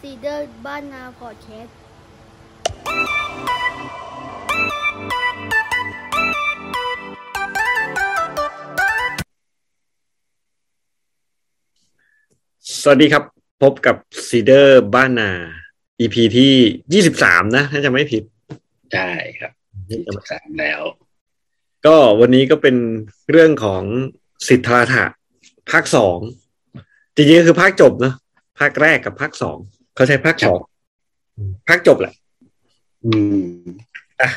ซีเดอร์บ้านนาพอดแคสต์สวัสดีครับ พบกับซีเดอร์บ้านนา EP ที่ยี่สิบสามนะ ถ้าจะไม่ผิด ใช่ครับยี่สิบสามแล้ว ก็วันนี้ก็เป็นเรื่องของสิทธาถะภาคสองจริงๆก็คือภาคจบเนอะภาคแรกกับภาคสอง เขาใช้ภาคสองภาคจบแหละ อืมอะ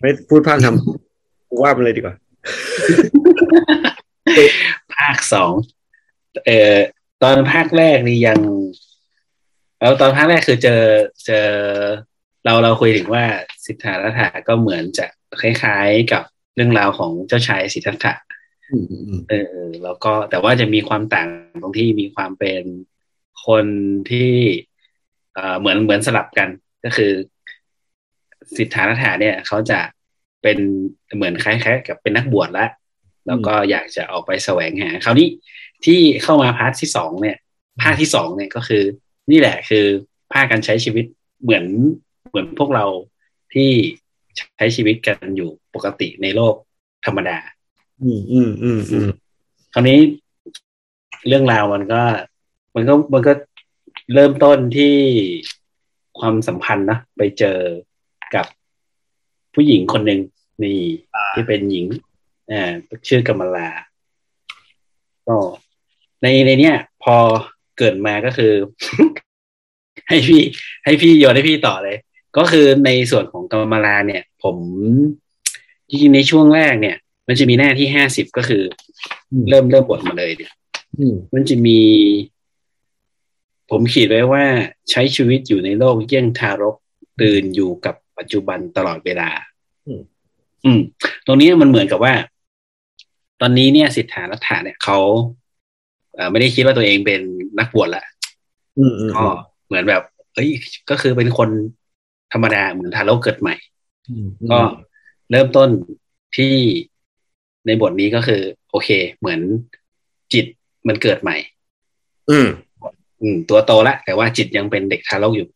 ไม่พูดพร่ำทำว่ามันเลยดีกว่า ภาคสองเอ่อตอนภาคแรกนี่ยังแล้วตอนภาคแรกคือเจอเจอเราเราคุยถึงว่าสิทธารัฐาก็เหมือนจะคล้ายๆกับเรื่องราวของเจ้าชายสิทธัตถะอืมอืมอืมเออแล้วก็แต่ว่าจะมีความต่างตรงที่มีความเป็น คนที่เอ่อเหมือนเหมือนสลับกันก็คือ สิทธารัฐาเนี่ยเขาจะเป็นเหมือนคล้ายๆ กับเป็นนักบวชแล้วแล้วก็อยากจะออกไปแสวงหาคราวนี้ที่เข้ามาพาร์ทที่สองเนี่ยภาคที่สองเนี่ยก็คือ นี่แหละคือภาคการใช้ชีวิตเหมือนเหมือนพวกเราที่ใช้ชีวิตกันอยู่ปกติในโลกธรรมดา อืมอืมอืมอืมคราวนี้เรื่องราวมันก็ มันก็มันก็เริ่มต้นที่ความสัมพันธ์นะไปเจอกับผู้หญิงคนหนึ่งนี่ที่เป็นหญิงอ่าชื่อกำมลาก็ในในเนี้ยพอเกิดมาก็คือ ให้พี่ ให้พี่โยนให้พี่ต่อเลย ก็คือในส่วนของกำมลาเนี่ย ผมจริงๆในช่วงแรกเนี่ย มันจะมีหน้าที่ห้าสิบก็คือ เริ่มเริ่มบทมาเลยเนี่ยอืมมันจะมี ผมขีดไว้ว่าใช้ชีวิตอยู่ในโลกเยี่ยงทารกตื่นอยู่กับปัจจุบันตลอดเวลา อืม ตรงนี้มันเหมือนกับว่า ตอนนี้เนี่ยสิทธารัฐาเนี่ยเขาเอ่อไม่ได้คิดว่าตัวเองเป็นนักบวชละอืมอืมก็เหมือนแบบเอ้ยก็คือเป็นคนธรรมดาเหมือนทารกเกิดใหม่อืมก็เริ่มต้นที่ในบทนี้ก็คือ โอเค เหมือนจิตมันเกิดใหม่ อืม อืมตัวโตแล้วแต่ว่าจิตยังเป็นเด็กทารกอยู่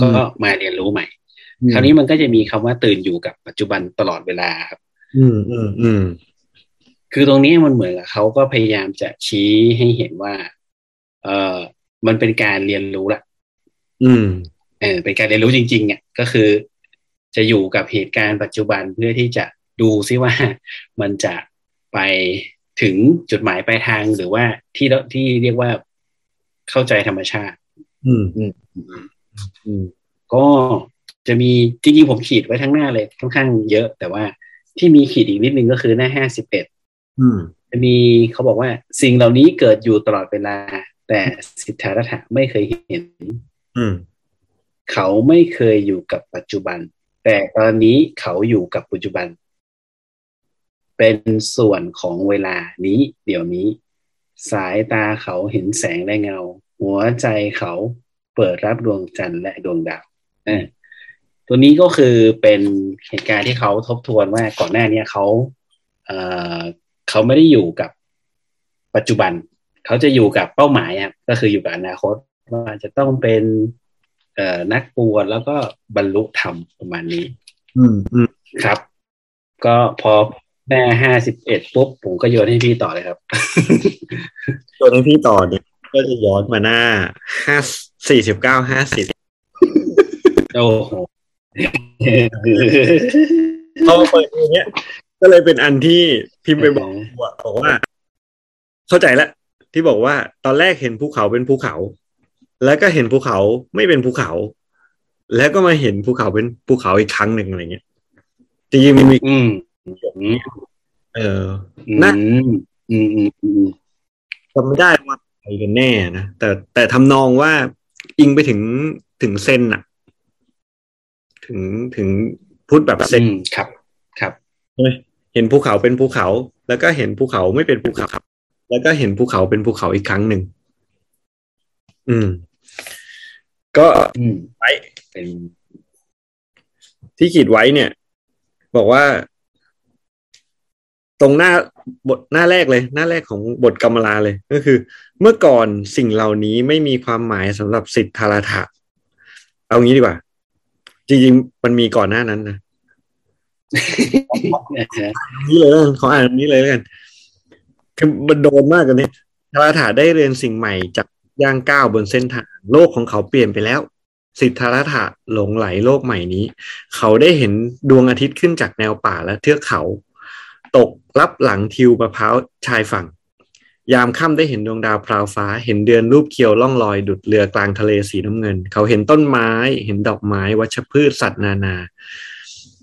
อืมก็มาเรียนรู้ใหม่ คราวนี้มันก็จะมีคำว่าตื่นอยู่กับปัจจุบันตลอดเวลาครับ อืมอืมอืมคือตรงนี้มันเหมือนกับเขาก็พยายามจะชี้ให้เห็นว่า เออมันเป็นการเรียนรู้ละอืม เออ เป็นการเรียนรู้จริงๆอะก็คือ จะอยู่กับเหตุการณ์ปัจจุบันเพื่อที่จะดูซิว่ามันจะไปถึงจุดหมายปลายทางหรือว่าที่เราที่เรียกว่า เข้าใจธรรมชาติ อืมอืมอืมก็จะมีจริงๆผมขีดไว้ทั้งหน้าเลยค่อนข้างเยอะ แต่ว่าที่มีขีดอีกนิดนึงก็คือหน้าห้าสิบเอ็ดอืมจะมีเขาบอกว่าสิ่งเหล่านี้เกิดอยู่ตลอดเวลา แต่สิทธารัฐะไม่เคยเห็นอืมเขาไม่เคยอยู่กับปัจจุบัน แต่ตอนนี้เขาอยู่กับปัจจุบัน เป็นส่วนของเวลานี้ เดี๋ยวนี้ สายตาเขาเห็นแสงและเงา หัวใจเขาเปิดรับดวงจันทร์และดวงดาวเออตัวนี้ก็คือเป็นเหตุการณ์ที่เขาทบทวนว่าก่อนหน้าเนี้เขาเอ่อเขาไม่ได้อยู่กับปัจจุบัน เขาจะอยู่กับเป้าหมายครับก็คืออยู่กับอนาคตว่าจะต้องเป็นเอ่อนักบวชแล้วก็บรรลุธรรมประมาณนี้ อืมอืมครับ ก็พอ แม่ห้าสิบเอ็ดปุ๊บผมก็โยนให้พี่ต่อเลยครับส่วนในพี่ต่อเนี่ยก็จะย้อนมาหน้าห้าสี่สิบเก้าห้าสิบโอ้โหพอเปิดอย่างเงี้ย ก็เลยเป็นอันที่พิมพ์ไปบอกว่าบอกว่า เข้าใจแล้วที่บอกว่าตอนแรกเห็นภูเขาเป็นภูเขา แล้วก็เห็นภูเขาไม่เป็นภูเขา แล้วก็มาเห็นภูเขาเป็นภูเขาอีกครั้งหนึ่งอะไรเงี้ยจริงๆมันมีอืม เอออืมน่าอืมอืมอืมจำไม่ได้ว่าใครกันแน่นะแต่แต่ทำนองว่าอิงไปถึงถึงเซนอะถึงถึงพูดแบบเซนอืมครับ ครับใช่ไหมเห็นภูเขาเป็นภูเขา แล้วก็เห็นภูเขาไม่เป็นภูเขา แล้วก็เห็นภูเขาเป็นภูเขาอีกครั้งหนึ่งอืม ก็อืมไว้เป็นที่ขีดไว้เนี่ย บอกว่า ตรงหน้าบทหน้าแรกเลย หน้าแรกของบทกรรมลาเลย ก็คือ เมื่อก่อนสิ่งเหล่านี้ไม่มีความหมายสำหรับสิทธาราถะเอางี้ดีกว่า จริงๆ มันมีก่อนหน้านั้นนะนี้เลยขออ่านนี้เลยแล้วกันคือมันโดนมากกันนี้ทาราถาได้เรียนสิ่งใหม่จากย่างก้าวบนเส้นทาง โลกของเขาเปลี่ยนไปแล้ว สิทธาราถะหลงไหลโลกใหม่นี้ เขาได้เห็นดวงอาทิตย์ขึ้นจากแนวป่าและเทือกเขา ตกรับหลังทิวมะพร้าวชายฝั่ง ยามค่ำได้เห็นดวงดาวพราวฟ้า เห็นเดือนรูปเคียวล่องลอยดุดเรือกลางทะเลสีน้ำเงิน เขาเห็นต้นไม้ เห็นดอกไม้วัชพืชสัตว์นานา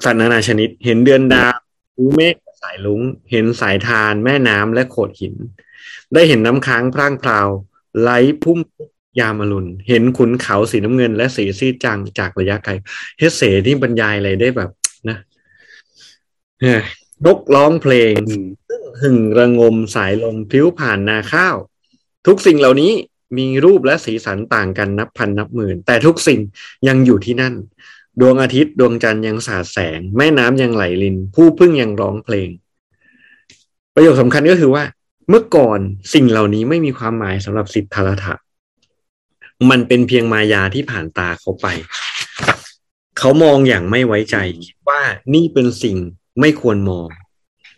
สัตว์นานาชนิด เห็นเดือนดาวรู้เมฆสายลุงเห็นสายทานแม่น้ำและโขดหิน ได้เห็นน้ำค้างพร่างพราวไหลพุ่มยามอรุณเห็นขุนเขาสีน้ำเงิน และสีซีจังจากระยะไกลเฮเสที่บรรยายอะไรได้แบบนะ นกร้องเพลงหึ่งระงมสายลมพิ้วผ่านนาข้าว ทุกสิ่งเหล่านี้มีรูปและสีสันต่างกันนับพันนับหมื่น แต่ทุกสิ่งยังอยู่ที่นั่น ดวงอาทิตย์ดวงจันทร์ยังสาดแสง แม่น้ำยังไหลลิน ผู้พึ่งยังร้องเพลง ประโยคสำคัญก็คือว่า เมื่อก่อนสิ่งเหล่านี้ไม่มีความหมายสำหรับสิทธาราถะมันเป็นเพียงมายาที่ผ่านตาเขาไป เขามองอย่างไม่ไว้ใจคิดว่านี่เป็นสิ่ง ไม่ควรมอง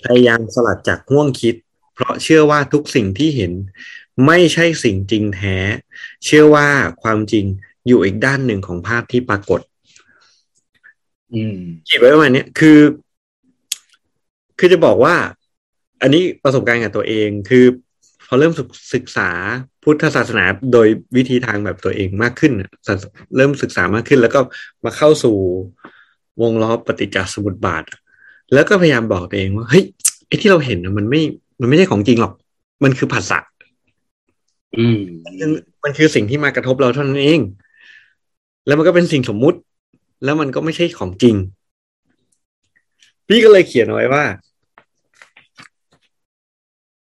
พยายามสลัดจากห่วงคิด เพราะเชื่อว่าทุกสิ่งที่เห็น ไม่ใช่สิ่งจริงแท้ เชื่อว่าความจริงอยู่อีกด้านหนึ่งของภาพที่ปรากฏอืมคิดไว้ประมาณนี้คือ คือจะบอกว่า อันนี้ประสบการณ์กับตัวเองคือพอเริ่มศึกษาพุทธศาสนาโดยวิธีทางแบบตัวเองมากขึ้น เริ่มศึกษามากขึ้น แล้วก็มาเข้าสู่วงล้อปฏิจจสมุปบาท แล้วก็พยายามบอกตัวเองว่าเฮ้ยไอ้ที่เราเห็นมันไม่ มันไม่ใช่ของจริงหรอก มันคือภาษาอืมมันคือสิ่งที่มากระทบเราเท่านั้นเอง แล้วมันก็เป็นสิ่งสมมุติ แล้วมันก็ไม่ใช่ของจริง พี่ก็เลยเขียนเอาไว้ว่า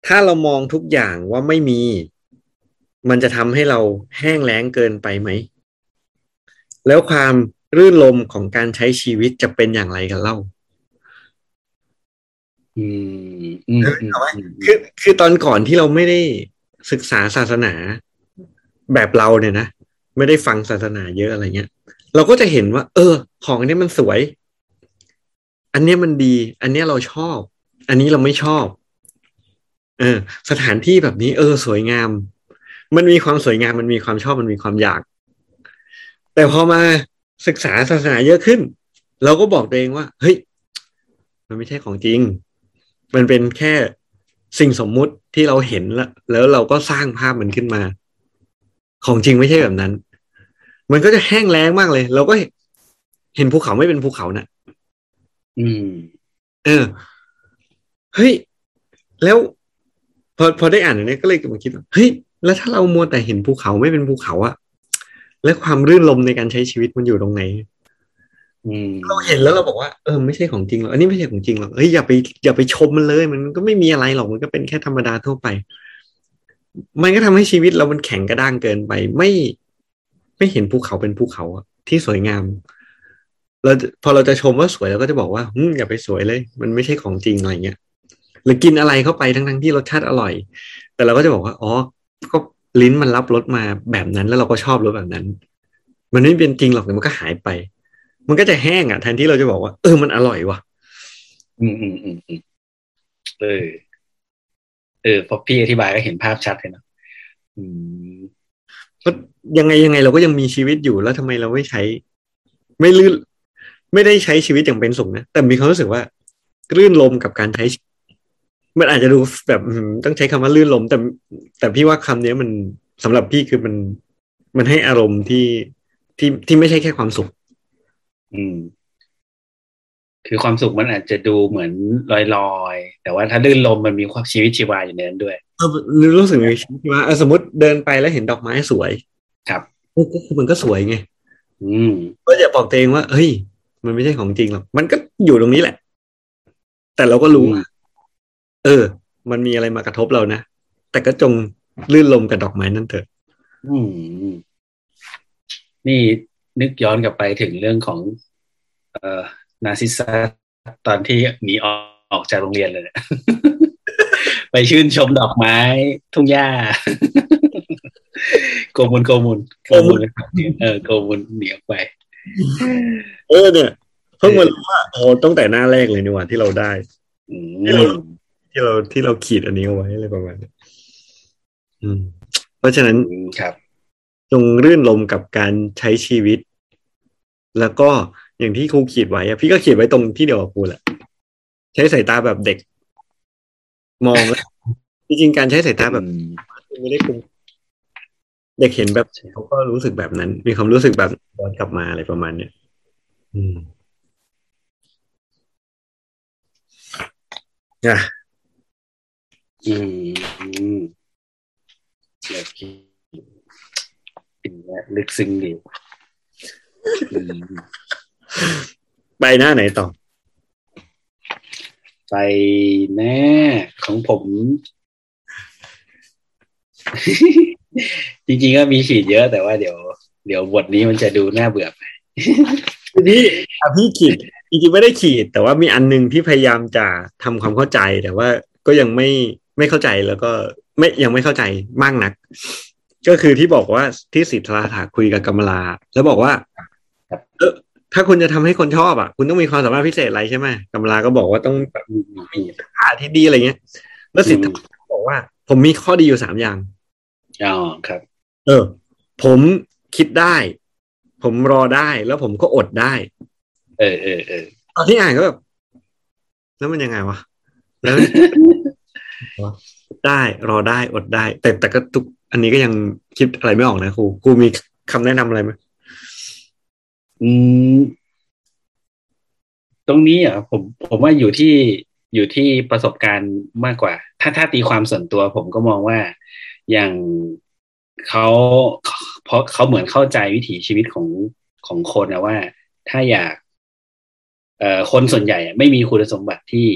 ถ้าเรามองทุกอย่างว่าไม่มี มันจะทำให้เราแห้งแล้งเกินไปไหม แล้วความรื่นลมของการใช้ชีวิตจะเป็นอย่างไรกันเล่า อืมคือคือตอนก่อนที่เราไม่ได้ศึกษาศาสนาแบบเราเนี่ยนะ ไม่ได้ฟังศาสนาเยอะอะไรเงี้ย เราก็จะเห็นว่า เออ ของอันนี้มันสวย อันนี้มันดี อันนี้เราชอบ อันนี้เราไม่ชอบ เออ สถานที่แบบนี้ เออ สวยงาม มันมีความสวยงามมันมีความชอบมันมีความอยาก แต่พอมาศึกษาศาสนาเยอะขึ้น เราก็บอกตัวเองว่า เฮ้ย มันไม่ใช่ของจริง มันเป็นแค่สิ่งสมมุติที่เราเห็นแล้วแล้วเราก็สร้างภาพมันขึ้นมา ของจริงไม่ใช่แบบนั้น มันก็จะแห้งแล้งมากเลย เราก็เห็นภูเขาไม่เป็นภูเขานะ่ะ อืม เออเฮ้ยแล้วพอพอได้อ่านอันนี้ก็เลยมาคิดว่าเฮ้ยแล้วถ้าเรามัวแต่เห็นภูเขาไม่เป็นภูเขาอะและความรื่นลมในการใช้ชีวิตมันอยู่ตรงไหน เราเห็นแล้วเราบอกว่าเออไม่ใช่ของจริงหรอกอันนี้ไม่ใช่ของจริงหรอกเฮ้ยอย่าไปอย่าไปชมมันเลย มันก็ไม่มีอะไรหรอกมันก็เป็นแค่ธรรมดาทั่วไป มันก็ทำให้ชีวิตเรามันแข็งกระด้างเกินไป ไม่ไม่เห็นภูเขาเป็นภูเขาที่สวยงามเราพอเราจะชมว่าสวยเราก็จะบอกว่าอืมอย่าไปสวยเลย มันไม่ใช่ของจริงอะไรเงี้ยหรือกินอะไรเข้าไปทั้งทั้งที่รสชาติอร่อย แต่เราก็จะบอกว่าอ๋อก็ลิ้นมันรับรสมาแบบนั้นแล้วเราก็ชอบรสแบบนั้น มันไม่เป็นจริงหรอกมันก็หายไป มันก็จะแห้งอะแทนที่เราจะบอกว่าเออมันอร่อยว่ะ อืมอืมอืมอืมเออเออพอพี่อธิบายก็เห็นภาพชัดเลยนะอืมก็ยังไงยังไงเราก็ยังมีชีวิตอยู่แล้วทำไมเราไม่ใช้ ไม่ลื่น ไม่ได้ใช้ชีวิตอย่างเป็นสุขนะแต่มีความรู้สึกว่ารื่นลมกับการใช้ มันอาจจะดูแบบต้องใช้คำว่าลื่นลม แต่ แต่พี่ว่าคำนี้มันสำหรับพี่คือมันมันให้อารมณ์ที่ที่ที่ไม่ใช่แค่ความสุข อืม คือความสุขมันอาจจะดูเหมือนลอยลอยแต่ว่าถ้าลื่นลมมันมีความชีวิตชีวาอยู่ในนั้นด้วยเออรู้สึกมีชีวิตชีวาสมมติเดินไปแล้วเห็นดอกไม้สวย ครับก็คือมันก็สวยไง อืม ก็อย่าบอกตัวเองว่าเฮ้ย มันไม่ใช่ของจริงหรอกมันก็อยู่ตรงนี้แหละ แต่เราก็รู้ เออ มันมีอะไรมากระทบเรานะแต่ก็จงลื่นลมกับดอกไม้นั่นเถอะอืมนี่ นึกย้อนกลับไปถึงเรื่องของเอ่อนาซิสซาตอนที่หนีออกจากโรงเรียนเลยชื่นชมดอกไม้ ทุ่งหญ้าโกมุนโกมุนโกมุนเออโกมุนเหนียวไป เออเนี่ยเพิ่งมารู้ว่าโอ้ตั้งแต่หน้าแรกเลยนี่หว่าที่เราได้อืมที่เราที่เราขีดอันนี้เอาไว้อะไรประมาณนี้อืมเพราะฉะนั้นครับ จงรื่นลมกับการใช้ชีวิต แล้วก็อย่างที่ครูขีดไว้พี่ก็ขีดไว้ตรงที่เดียวกับครูแหละใช้สายตาแบบเด็ก มองแล้วจริงๆการใช้สายตาแบบไม่ได้คุมเด็กเห็นแบบเขาก็รู้สึกแบบนั้น มีความรู้สึกแบบย้อนกลับมาอะไรประมาณเนี้ยอืมอะอืมอืมโอเคเป็นและลึกซึ้งดี ไปหน้าไหนต่อ ไปแน่ของผม จริงๆก็มีฉีดเยอะแต่ว่าเดี๋ยว เดี๋ยวบทนี้มันจะดูน่าเบื่อไปทีนี้อะพี่ขีดจริงๆไม่ได้ขีด แต่ว่ามีอันหนึงที่พยายามจะทำความเข้าใจ แต่ว่าก็ยังไม่ไม่เข้าใจแล้วก็ไม่ยังไม่เข้าใจมากนัก ก็คือที่บอกว่าที่สิทธาถาคุยกับกำมลา แล้วบอกว่าครับเออ ถ้าคุณจะทำให้คนชอบอะ คุณต้องมีความสามารถพิเศษอะไรใช่ไหมกำมลาก็บอกว่าต้องแบบมีท่าที่ดีอะไรเงี้ย แล้วสิทธาบอกว่า ผมมีข้อดีอยู่สามอย่างอ๋อครับ เออ ผมคิดได้ ผมรอได้แล้วผมก็อดได้ เออเออเออตอนที่อ่านก็แบบแล้วมันยังไงวะแล้วได้รอได้อดได้ แต่แต่ก็ทุกอันนี้ก็ยังคิดอะไรไม่ออกนะครูครูมีคำแนะนำอะไรไหม อืมตรงนี้อะผมผมว่าอยู่ที่อยู่ที่ประสบการณ์มากกว่า ถ้าถ้าตีความส่วนตัว ผมก็มองว่าอย่างเขาเพราะเขาเหมือนเข้าใจวิถีชีวิตของของคนนะว่า ถ้าอยาก เอ่อคนส่วนใหญ่ไม่มีคุณสมบัติที่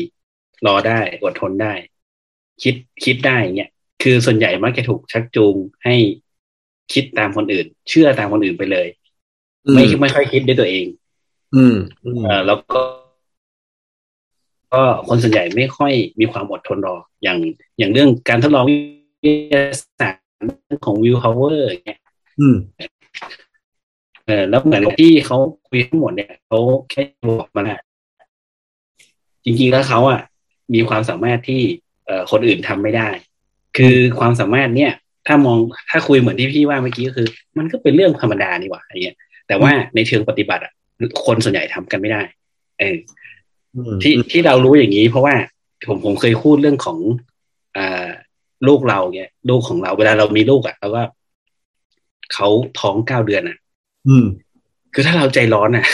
รอได้อดทนได้ คิดคิดได้เงี้ยคือส่วนใหญ่มักจะถูกชักจูงให้คิดตามคนอื่น เชื่อตามคนอื่นไปเลย ไม่ไม่ค่อยคิดด้วยตัวเอง อืมอืมเออแล้วก็ ก็คนส่วนใหญ่ไม่ค่อยมีความอดทนรอ อย่างอย่างเรื่องการทดลองวิทยาศาสตร์เรื่องของวิวพาวเวอร์อย่างเงี้ยอืมเออแล้วเหมือนที่เขาคุยทั้งหมดเนี่ยเขาแค่บอกมาว่าจริงๆแล้วเขาอะ มีความสามารถที่เอ่อคนอื่นทำไม่ได้ คือความสามารถเนี่ย ถ้ามองถ้าคุยเหมือนที่พี่ว่าเมื่อกี้ก็คือ มันก็เป็นเรื่องธรรมดานี่หว่าอย่างเงี้ย แต่ว่าในเชิงปฏิบัติอะคนส่วนใหญ่ทำกันไม่ได้ เอออืมที่ที่เรารู้อย่างนี้ เพราะว่าผมผมเคยพูดเรื่องของอ่าลูกเราเนี่ยลูกของเรา เวลาเรามีลูกอะแล้วก็เขาท้องเก้าเดือนอะ อืม คือถ้าเราใจร้อนอะ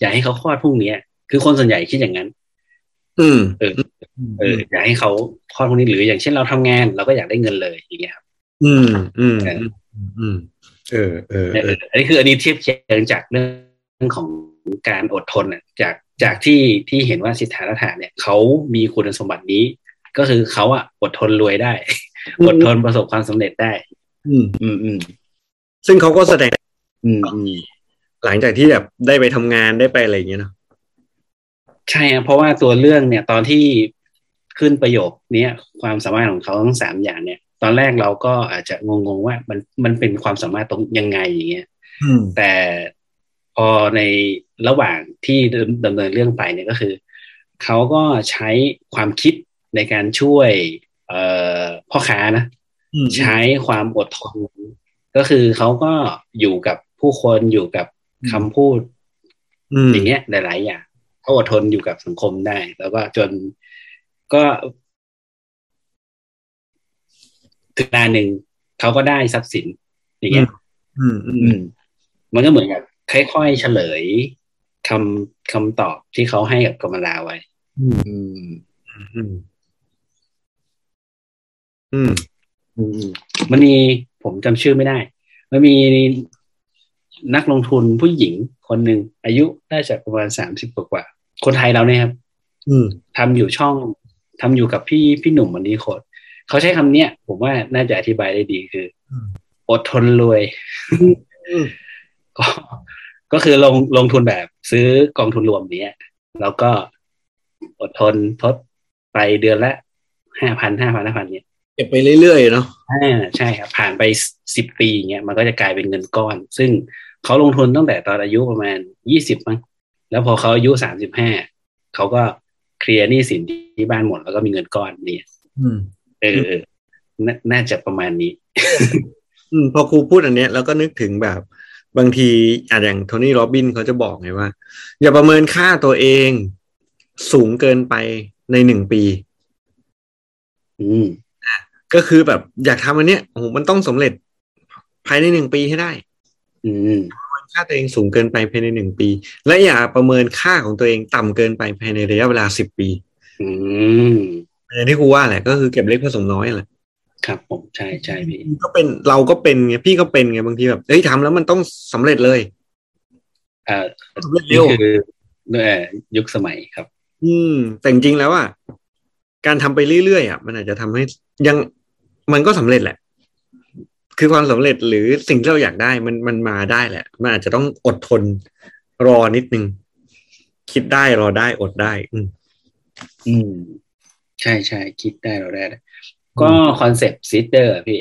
อยากให้เขาคลอดพรุ่งนี้คือคนส่วนใหญ่คิดอย่างนั้น อืม เออเอออยากให้เขาคลอดพรุ่งนี้หรืออย่างเช่นเราทำงาน เราก็อยากได้เงินเลยอย่างเงี้ยครับ อืม อืมเอออืม เออเออเอเออออันนี้คืออันนี้เทียบเคียงจากเรื่องของการอดทนอะจากจากที่ที่เห็นว่าสิทธารัฐาเนี่ยเขามีคุณสมบัตินี้ ก็คือเขาอะอดทนรวยได้ อดทนประสบความสำเร็จได้ อืมอืมอืมซึ่งเขาก็แสดง อืมอืมหลังจากที่แบบได้ไปทำงานได้ไปอะไรอย่างเงี้ยเนอะใช่ครับเพราะว่าตัวเรื่องเนี่ยตอนที่ขึ้นประโยคเนี้ยความสามารถของเขาทั้งสามอย่างเนี่ย ตอนแรกเราก็อาจจะงงๆว่ามันมันเป็นความสามารถตรงยังไงอย่างเงี้ยอืมแต่พอในระหว่างที่ดำเนินเรื่องไปเนี่ยก็คือเขาก็ใช้ความคิดในการช่วย เอ่อพ่อค้านะอืมใช้ความอดทนก็คือเขาก็อยู่กับผู้คนอยู่กับคำพูดอืมอย่างเงี้ยหลาย ๆ อย่างเขาอดทนอยู่กับสังคมได้ แล้วก็จนก็ ถึงเวลาหนึ่งเขาก็ได้ทรัพย์สินอย่างเงี้ยอืมอืมอืมมันก็เหมือนกับค่อยๆเฉลยคำคำตอบที่เขาให้กับกรรมลาไว้อืมอืมอืม อืม อืม มันมีผมจำชื่อไม่ได้ มันมีนักลงทุนผู้หญิงคนหนึ่ง อายุน่าจะประมาณสามสิบกว่าๆคนไทยเราเนี่ยครับอืมทำอยู่ช่องทำอยู่กับพี่พี่หนุ่มวันนี้โคตร เขาใช้คำเนี้ยผมว่าน่าจะอธิบายได้ดีคือ อดทนรวยอืมก็ก็คือลงลงทุนแบบซื้อกองทุนรวมเนี้ย แล้วก็อดทนทดไปเดือนละห้าพันห้าพันห้าพันเนี่ยเก็บไปเรื่อยๆเนาะอ่าใช่ครับ ผ่านไปสิบปีเงี้ยมันก็จะกลายเป็นเงินก้อน ซึ่งเขาลงทุนตั้งแต่ตอนอายุประมาณยี่สิบมั้งแล้วพอเขาอายุสามสิบห้าเขาก็เคลียร์หนี้สินที่บ้านหมดแล้วก็มีเงินก้อนเนี่ยอืม เออเออนาน่าจะประมาณนี้อืมพอครูพูดอันเนี้ยแล้วก็นึกถึงแบบบางทีอาจอย่างโทนี่โรบินเขาจะบอกไงว่า อย่าประเมินค่าตัวเองสูงเกินไปในหนึ่งปี อืมก็คือแบบอยากทำอันเนี้ยโอ้โหมันต้องสำเร็จภายในหนึ่งปีให้ได้ อืมค่าตัวเองสูงเกินไปภายในหนึ่งปี และอย่าประเมินค่าของตัวเองต่ำเกินไปภายในระยะเวลาสิบปี อืม อย่างที่ครูว่าแหละก็คือเก็บเล็กผสมน้อยแหละครับผมใช่ใช่พี่ก็เป็นเราก็เป็นไงพี่ก็เป็นไงบางทีแบบเฮ้ยทำแล้วมันต้องสำเร็จเลยเอ่อสำเร็จนี่เร็วคือเอ่อยุคสมัยครับ อืม แต่จริงๆแล้วอะการทำไปเรื่อยๆอะมันอาจจะทำให้ยังมันก็สำเร็จแหละ คือความสำเร็จหรือสิ่งที่เราอยากได้มันมันมาได้แหละ มันอาจจะต้องอดทนรอนิดนึง คิดได้รอได้อดได้ อืมอืม ใช่ใช่คิดได้เราได้ ก็คอนเซปต์ซิสเตอร์พี่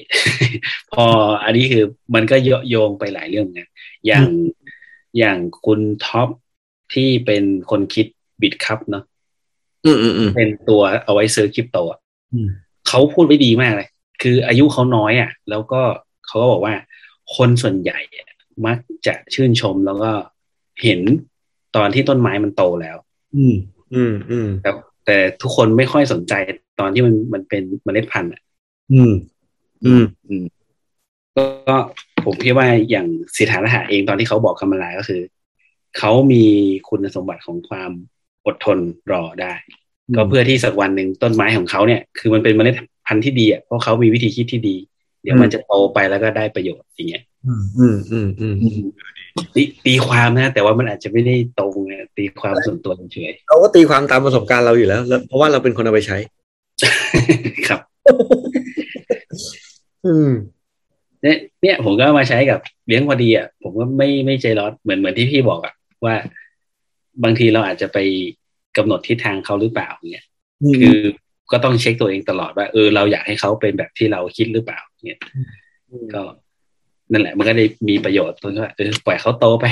พออันนี้คือมันก็โยโยงไปหลายเรื่องนะอย่างอย่างคุณท็อปที่เป็นคนคิด Bitkub เนาะอืมอืมอืมเป็นตัวเอาไว้ซื้อคริปโตอะอืมเขาพูดไว้ดีมากเลย คืออายุเขาน้อยอะ แล้วก็เขาก็บอกว่า คนส่วนใหญ่อะมักจะชื่นชมแล้วก็เห็นตอนที่ต้นไม้มันโตแล้ว อืม อืมอืมแต่ แต่ทุกคนไม่ค่อยสนใจตอนที่มันมันเป็นเมล็ดพันธุ์อะอืม อืมก็ก็ผมคิดว่าอย่างสิทธาทหะเองตอนที่เขาบอกคำบรรยายก็คือ เขามีคุณสมบัติของความอดทนรอได้ ก็เพื่อที่สักวันหนึ่งต้นไม้ของเขาเนี่ย คือมันเป็นเมล็ดพันธุ์ที่ดีอะเพราะเขามีวิธีคิดที่ดี เดี๋ยวมันจะโตไปแล้วก็ได้ประโยชน์อย่างเงี้ย อืม อืม อืม อืม ตีตีความนะ แต่ว่ามันอาจจะไม่ได้ตรงนะตีความส่วนตัวเฉยเราก็ตีความตามประสบการณ์เราอยู่แล้วแล้วเพราะว่าเราเป็นคนเอาไปใช้ๆครับ อืมเนี่ยเนี่ยผมก็เอามาใช้กับเลี้ยงพอดีอะผมก็ไม่ไม่ใจร้อนเหมือนเหมือนที่พี่บอกอะว่า บางทีเราอาจจะไปกำหนดทิศทางเขาหรือเปล่าเนี่ยคือก็ต้องเช็คตัวเองตลอดว่าเออเราอยากให้เขาเป็นแบบที่เราคิดหรือเปล่าเนี่ยก็ นั่นแหละ มันก็ได้มีประโยชน์ตรงที่ว่าเออปล่อยเขาโตไป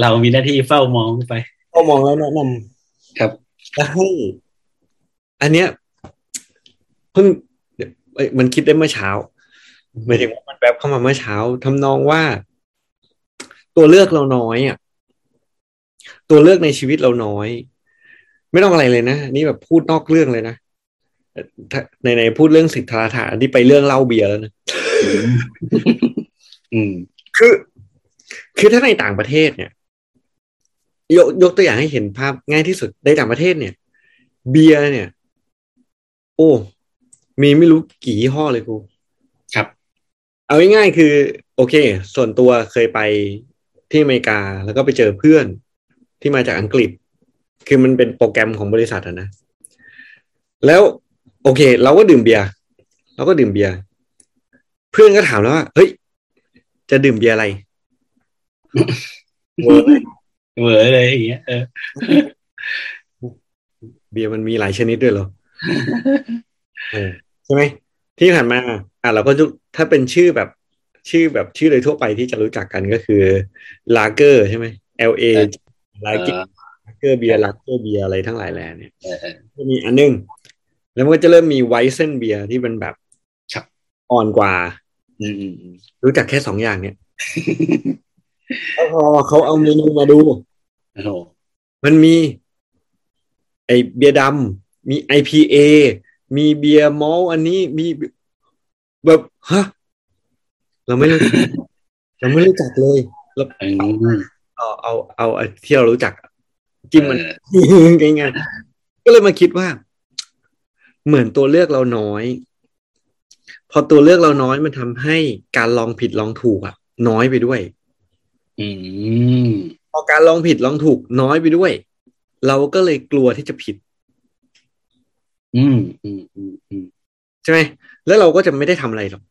เรามีหน้าที่เฝ้ามองไปก็มองแล้วแนะนำครับแล้วให้อันเนี้ยเพิ่งมันคิดได้เมื่อเช้าหมายถึงว่ามันแบบเข้ามาเมื่อเช้าทำนองว่า ตัวเลือกเราน้อยอะตัวเลือกในชีวิตเราน้อย ไม่ต้องอะไรเลยนะนี่แบบพูดนอกเรื่องเลยนะในในพูดเรื่องสิทธาถาที่ไปเรื่องเหล้าเบียร์แล้วนะ คือ คือถ้าในต่างประเทศเนี่ย ยกยกตัวอย่างให้เห็นภาพง่ายที่สุดในต่างประเทศเนี่ย เบียร์เนี่ย โอ้ มีไม่รู้กี่ยี่ห้อเลยครูครับ เอาง่ายๆคือ โอเค ส่วนตัวเคยไปที่อเมริกาแล้วก็ไปเจอเพื่อนที่มาจากอังกฤษ คือมันเป็นโปรแกรมของบริษัทอะนะ แล้วโอเค เราก็ดื่มเบียร์เราก็ดื่มเบียร์ เพื่อนก็ถามแล้วว่าเฮ้ย จะดื่มเบียร์อะไรเวอร์ไหมเหมือนเลยอย่างเงี้ยเออเบียร์มันมีหลายชนิดด้วยเหรอเออใช่ไหมที่ผ่านมา อะเราก็จะถ้าเป็นชื่อแบบชื่อแบบชื่อโดยทั่วไปที่จะรู้จักกันก็คือลาเกอร์ใช่ไหม L A ลาเกอร์เบียร์ลาเกอร์เบียร์อะไรทั้งหลายแหล่เนี่ยเออเออก็มีอันหนึ่ง แล้วมันก็จะเริ่มมี Weizen เบียร์ที่เป็นแบบครับอ่อนกว่า อืมอืมอืมรู้จักแค่สองอย่างเนี่ยแล้วพอเขาเอาเมนูมาดูโอ้โหมันมี ไอเบียร์ดำมี IPA มีเบียร์มอลต์อันนี้มีแบบฮะเราไม่รู้เราไม่รู้จักเลยเราอืมเอาเอาเอาเอาที่เรารู้จักอะจิ้มมันเออง่ายๆก็เลยมาคิดว่า เหมือนตัวเลือกเราน้อย พอตัวเลือกเราน้อยมันทำให้การลองผิดลองถูกอะน้อยไปด้วย อืมพอการลองผิดลองถูกน้อยไปด้วย เราก็เลยกลัวที่จะผิด อืมอืมอืมอืมใช่ไหมแล้วเราก็จะไม่ได้ทำอะไรหรอก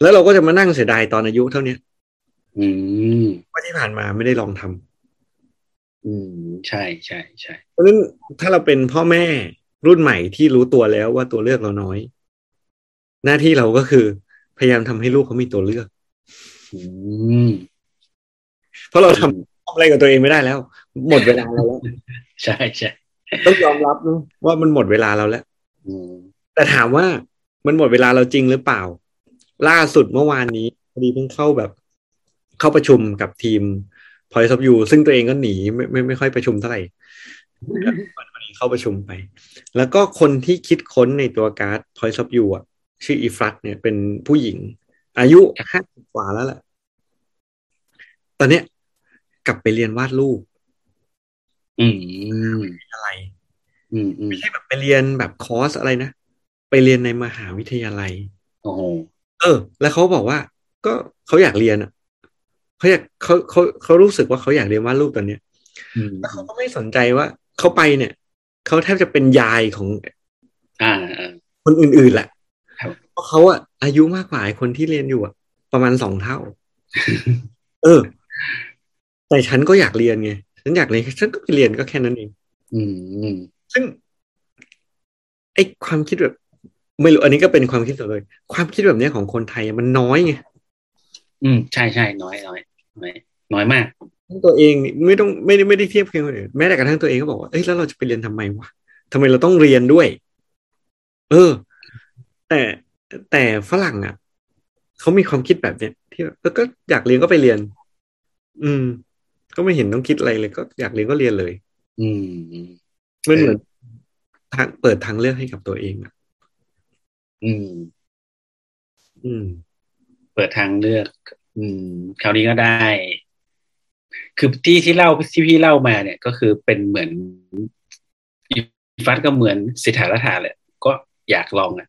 แล้วเราก็จะมานั่งเสียดายตอนอายุเท่าเนี้ย อืมว่าที่ผ่านมาไม่ได้ลองทำอืม ใช่ใช่ใช่เพราะฉะนั้นถ้าเราเป็นพ่อแม่รุ่นใหม่ที่รู้ตัวแล้วว่าตัวเลือกเราน้อย หน้าที่เราก็คือ พยายามทำให้ลูกเขามีตัวเลือกอืมเพราะเราทำอะไรกับตัวเองไม่ได้แล้ว หมดเวลาเราแล้วใช่ใช่ต้องยอมรับนะว่ามันหมดเวลาเราแล้วอืมแต่ถามว่ามันหมดเวลาเราจริงหรือเปล่า ล่าสุดเมื่อวานนี้พอดีเพิ่งเข้าแบบ เข้าประชุมกับทีม Point of View ซึ่งตัวเองก็หนีไม่ไม่ไม่ค่อยประชุมเท่าไหร่วันนี้เข้าประชุมไป แล้วก็คนที่คิดค้นในตัวการ์ด Point of View อะ ชื่ออีฟรัตเนี่ยเป็นผู้หญิง อายุห้าสิบกว่าแล้วแหละ ตอนเนี้ยกลับไปเรียนวาดรูป อืมอะไรอืมอืมไม่ใช่แบบไปเรียนแบบคอร์สอะไรนะ ไปเรียนในมหาวิทยาลัยโอ้โหเออ แล้วเขาบอกว่า ก็เขาอยากเรียนอะเขาอยากเขาเขาเขารู้สึกว่าเขาอยากเรียนวาดรูปตอนเนี้ยอืมแล้วเขาก็ไม่สนใจว่าเขาไปเนี่ยเขาแทบจะเป็นยายของ อ่าอ่าคนอื่นๆแหละครับ เพราะเขาอะอายุมากกว่าไอ้คนที่เรียนอยู่อะประมาณสองเท่า เออ แต่ฉันก็อยากเรียนไงฉันอยากเรียนฉันก็ไปเรียนก็แค่นั้นเอง อืมซึ่งไอ้ความคิดแบบ ไม่รู้อันนี้ก็เป็นความคิดส่วนเลยความคิดแบบเนี้ยของคนไทยอะมันน้อยไงอืมใช่ใช่น้อยน้อยน้อยน้อยมากทั้งตัวเองนี่ไม่ต้องไม่ได้ไม่ได้เทียบเคียงคนอื่นแม้แต่กระทั่งตัวเองก็บอกว่าเอ้ยแล้วเราจะไปเรียนทำไมวะทำไมเราต้องเรียนด้วย เออ แต่ แต่ฝรั่งอะเขามีความคิดแบบเนี้ยที่แบบเออก็อยากเรียนก็ไปเรียน อืม ก็ไม่เห็นต้องคิดอะไรเลย ก็อยากเรียนก็เรียนเลยอืมอืมมันเหมือนทางเปิดทางเลือกให้กับตัวเองอะ อืม อืม เปิดทางเลือก อืม คราวนี้ก็ได้ คือที่ที่เล่าที่พี่เล่ามาเนี่ย ก็คือเป็นเหมือนอีฟัสก็เหมือนสิทธารัฐาเลยก็อยากลองอะ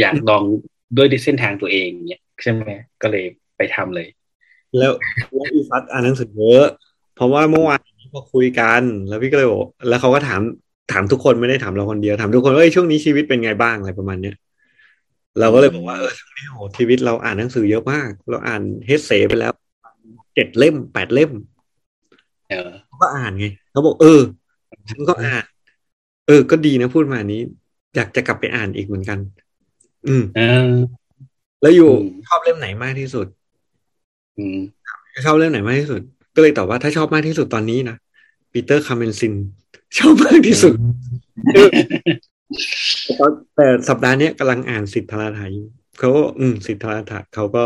อยากลองด้วยเส้นทางตัวเองเนี่ยใช่ไหมก็เลยไปทำเลย แล้วแล้วอีฟัสอ่านหนังสือเยอะเพราะว่าเมื่อวานนี้พอคุยกัน แล้วพี่ก็เลยบอกแล้วเขาก็ถามถามทุกคนไม่ได้ถามเราคนเดียวถามทุกคนว่าเอ้ยช่วงนี้ชีวิตเป็นไงบ้างอะไรประมาณเนี้ยเราก็เลยบอกว่าเออช่วงนี้โหชีวิตเราอ่านหนังสือเยอะมาก เราอ่านเฮเซไปแล้วเจ็ดเล่มแปดเล่มเออเขาก็อ่านไงเขาบอก เออฉันก็อ่าน เออ ก็ดีนะพูดมานี้ อยากจะกลับไปอ่านอีกเหมือนกัน อืมเออแล้วอยู่อืมชอบเล่มไหนมากที่สุด อืมชอบเรื่องไหนมากที่สุด ก็เลยตอบว่าถ้าชอบมากที่สุดตอนนี้นะ Peter Camenzind ชอบมากที่สุดแต่ตอนแต่สัปดาห์เนี้ยกำลังอ่านสิทธารถะอยู่เขาก็อืม สิทธารถะเขาก็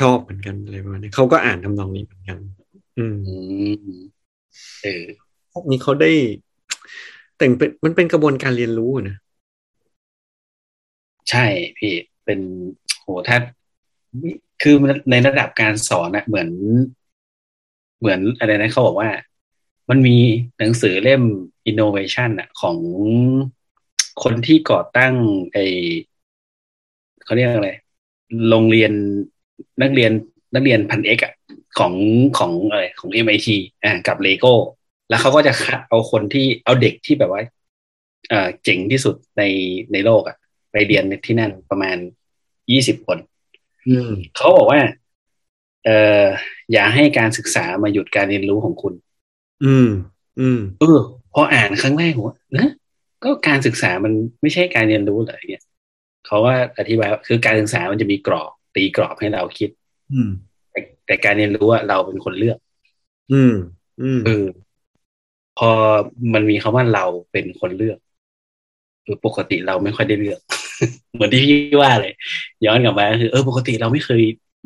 ชอบเหมือนกันอะไรประมาณนี้เขาก็อ่านทำนองนี้เหมือนกัน อืมอืมเออพวกนี้เขาได้ แต่งเป็นมันเป็นกระบวนการเรียนรู้อะนะ ใช่พี่เป็นโหถ้าคือในระดับการสอนอะเหมือน เหมือนอะไรนะเขาบอกว่า มันมีหนังสือเล่ม innovation อะของคนที่ก่อตั้งไอเขาเรียกอะไรโรงเรียนนักเรียนนักเรียนพันเอกอะของของอะไรของ MIT อ่ากับเลโก้แล้วเขาก็จะคัดเอาคนที่เอาเด็กที่แบบว่าเออเจ๋งที่สุดในในโลกอะ ไปเรียนที่นั่นประมาณยี่สิบคนอืมเขาบอกว่า เอ่ออย่าให้การศึกษามาหยุดการเรียนรู้ของคุณ อืม อืม เออ พออ่านครั้งแรกผมว่านะก็การศึกษามันไม่ใช่การเรียนรู้เหรอเนี่ยเขาว่าอธิบายว่าคือการศึกษามันจะมีกรอบตีกรอบให้เราคิด อืม แต่แต่การเรียนรู้อะเราเป็นคนเลือก อืม อืมเออพอมันมีคำว่าเราเป็นคนเลือกคือปกติเราไม่ค่อยได้เลือก เหมือนที่พี่ว่าเลย ย้อนกลับมาก็คือเออปกติเราไม่เคย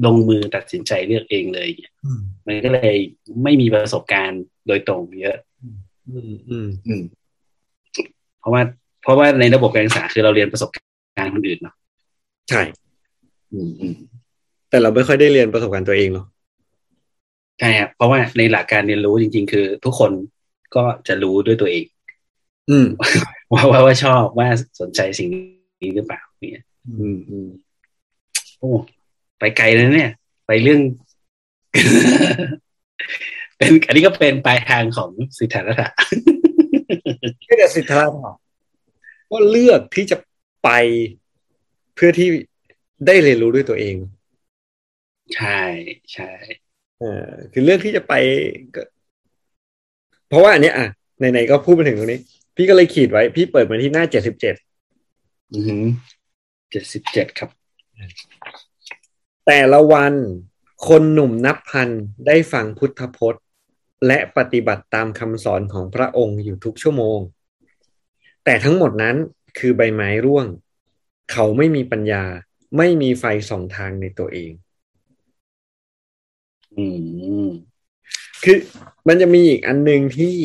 ลงมือตัดสินใจเลือกเองเลยเนี่ยอืมมันก็เลยไม่มีประสบการณ์โดยตรงเยอะอืมอืมอืมเพราะว่า เพราะว่าในระบบการศึกษาคือเราเรียนประสบการณ์คนอื่นเนาะใช่อืมอืมแต่เราไม่ค่อยได้เรียนประสบการณ์ตัวเองเนาะใช่ครับเพราะว่าในหลักการเรียนรู้จริง ๆ คือ ทุกคนก็จะรู้ด้วยตัวเอง อืมว่าว่าว่าชอบว่าสนใจสิ่ง นี้หรือเปล่าเนี่ย อืมอืมโอ้ไปไกลเลยเนี่ย ไปเรื่อง เป็นอันนี้ก็เป็นปลายทางของสิทธารัตะไม่แต่สิทธาถาก็เลือกที่จะไปเพื่อที่ได้เรียนรู้ด้วยตัวเอง ใช่ใช่เออคือเลือกที่จะไปก็เพราะว่าอันเนี้ยอะไหนๆก็พูดมาถึงตรงนี้พพี่ก็เลยขีดไว้ พี่เปิดมาที่หน้าเจ็ดสิบเจ็ดอือ เจ็ดสิบเจ็ดครับ แต่ละวันคนหนุ่มนับพันได้ฟังพุทธพจน์ และปฏิบัติตามคำสอนของพระองค์อยู่ทุกชั่วโมง แต่ทั้งหมดนั้นคือใบไม้ร่วง เขาไม่มีปัญญาไม่มีไฟส่องทางในตัวเองอืมคือมันจะมีอีกอันหนึ่งที่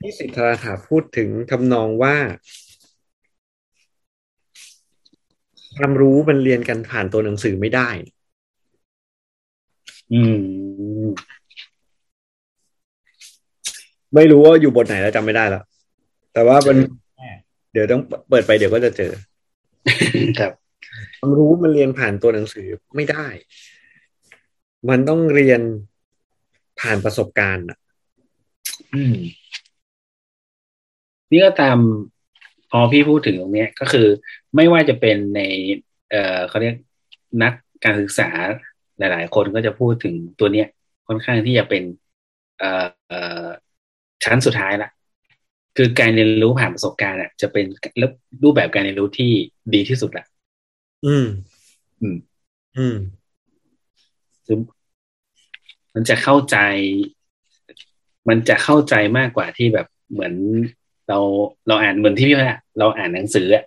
ที่สิทธาถาพูดถึงทำนองว่า ความรู้มันเรียนกันผ่านตัวหนังสือไม่ได้ อืม ไม่รู้ว่าอยู่บทไหนแล้วจำไม่ได้แล้วแต่ว่ามันเดี๋ยวต้องเปิดไปเดี๋ยวก็จะเจอ ครับความรู้มันเรียนผ่านตัวหนังสือไม่ได้ มันต้องเรียนผ่านประสบการณ์อะอืม นี่ก็ตามพอพี่พูดถึงตรงเนี้ยก็คือไม่ว่าจะเป็นในเอ่อเขาเรียกนักการศึกษาหลาย ๆ คนก็จะพูดถึงตัวเนี้ยค่อนข้างที่จะเป็นเอ่อเอ่อชั้นสุดท้ายละคือการเรียนรู้ผ่านประสบการณ์อะจะเป็นรูปแบบการเรียนรู้ที่ดีที่สุดละอืม อืม อืมคือมันจะเข้าใจ มันจะเข้าใจมากกว่าที่แบบเหมือน เราเราอ่านเหมือนที่พี่ว่าเราอ่านหนังสืออะ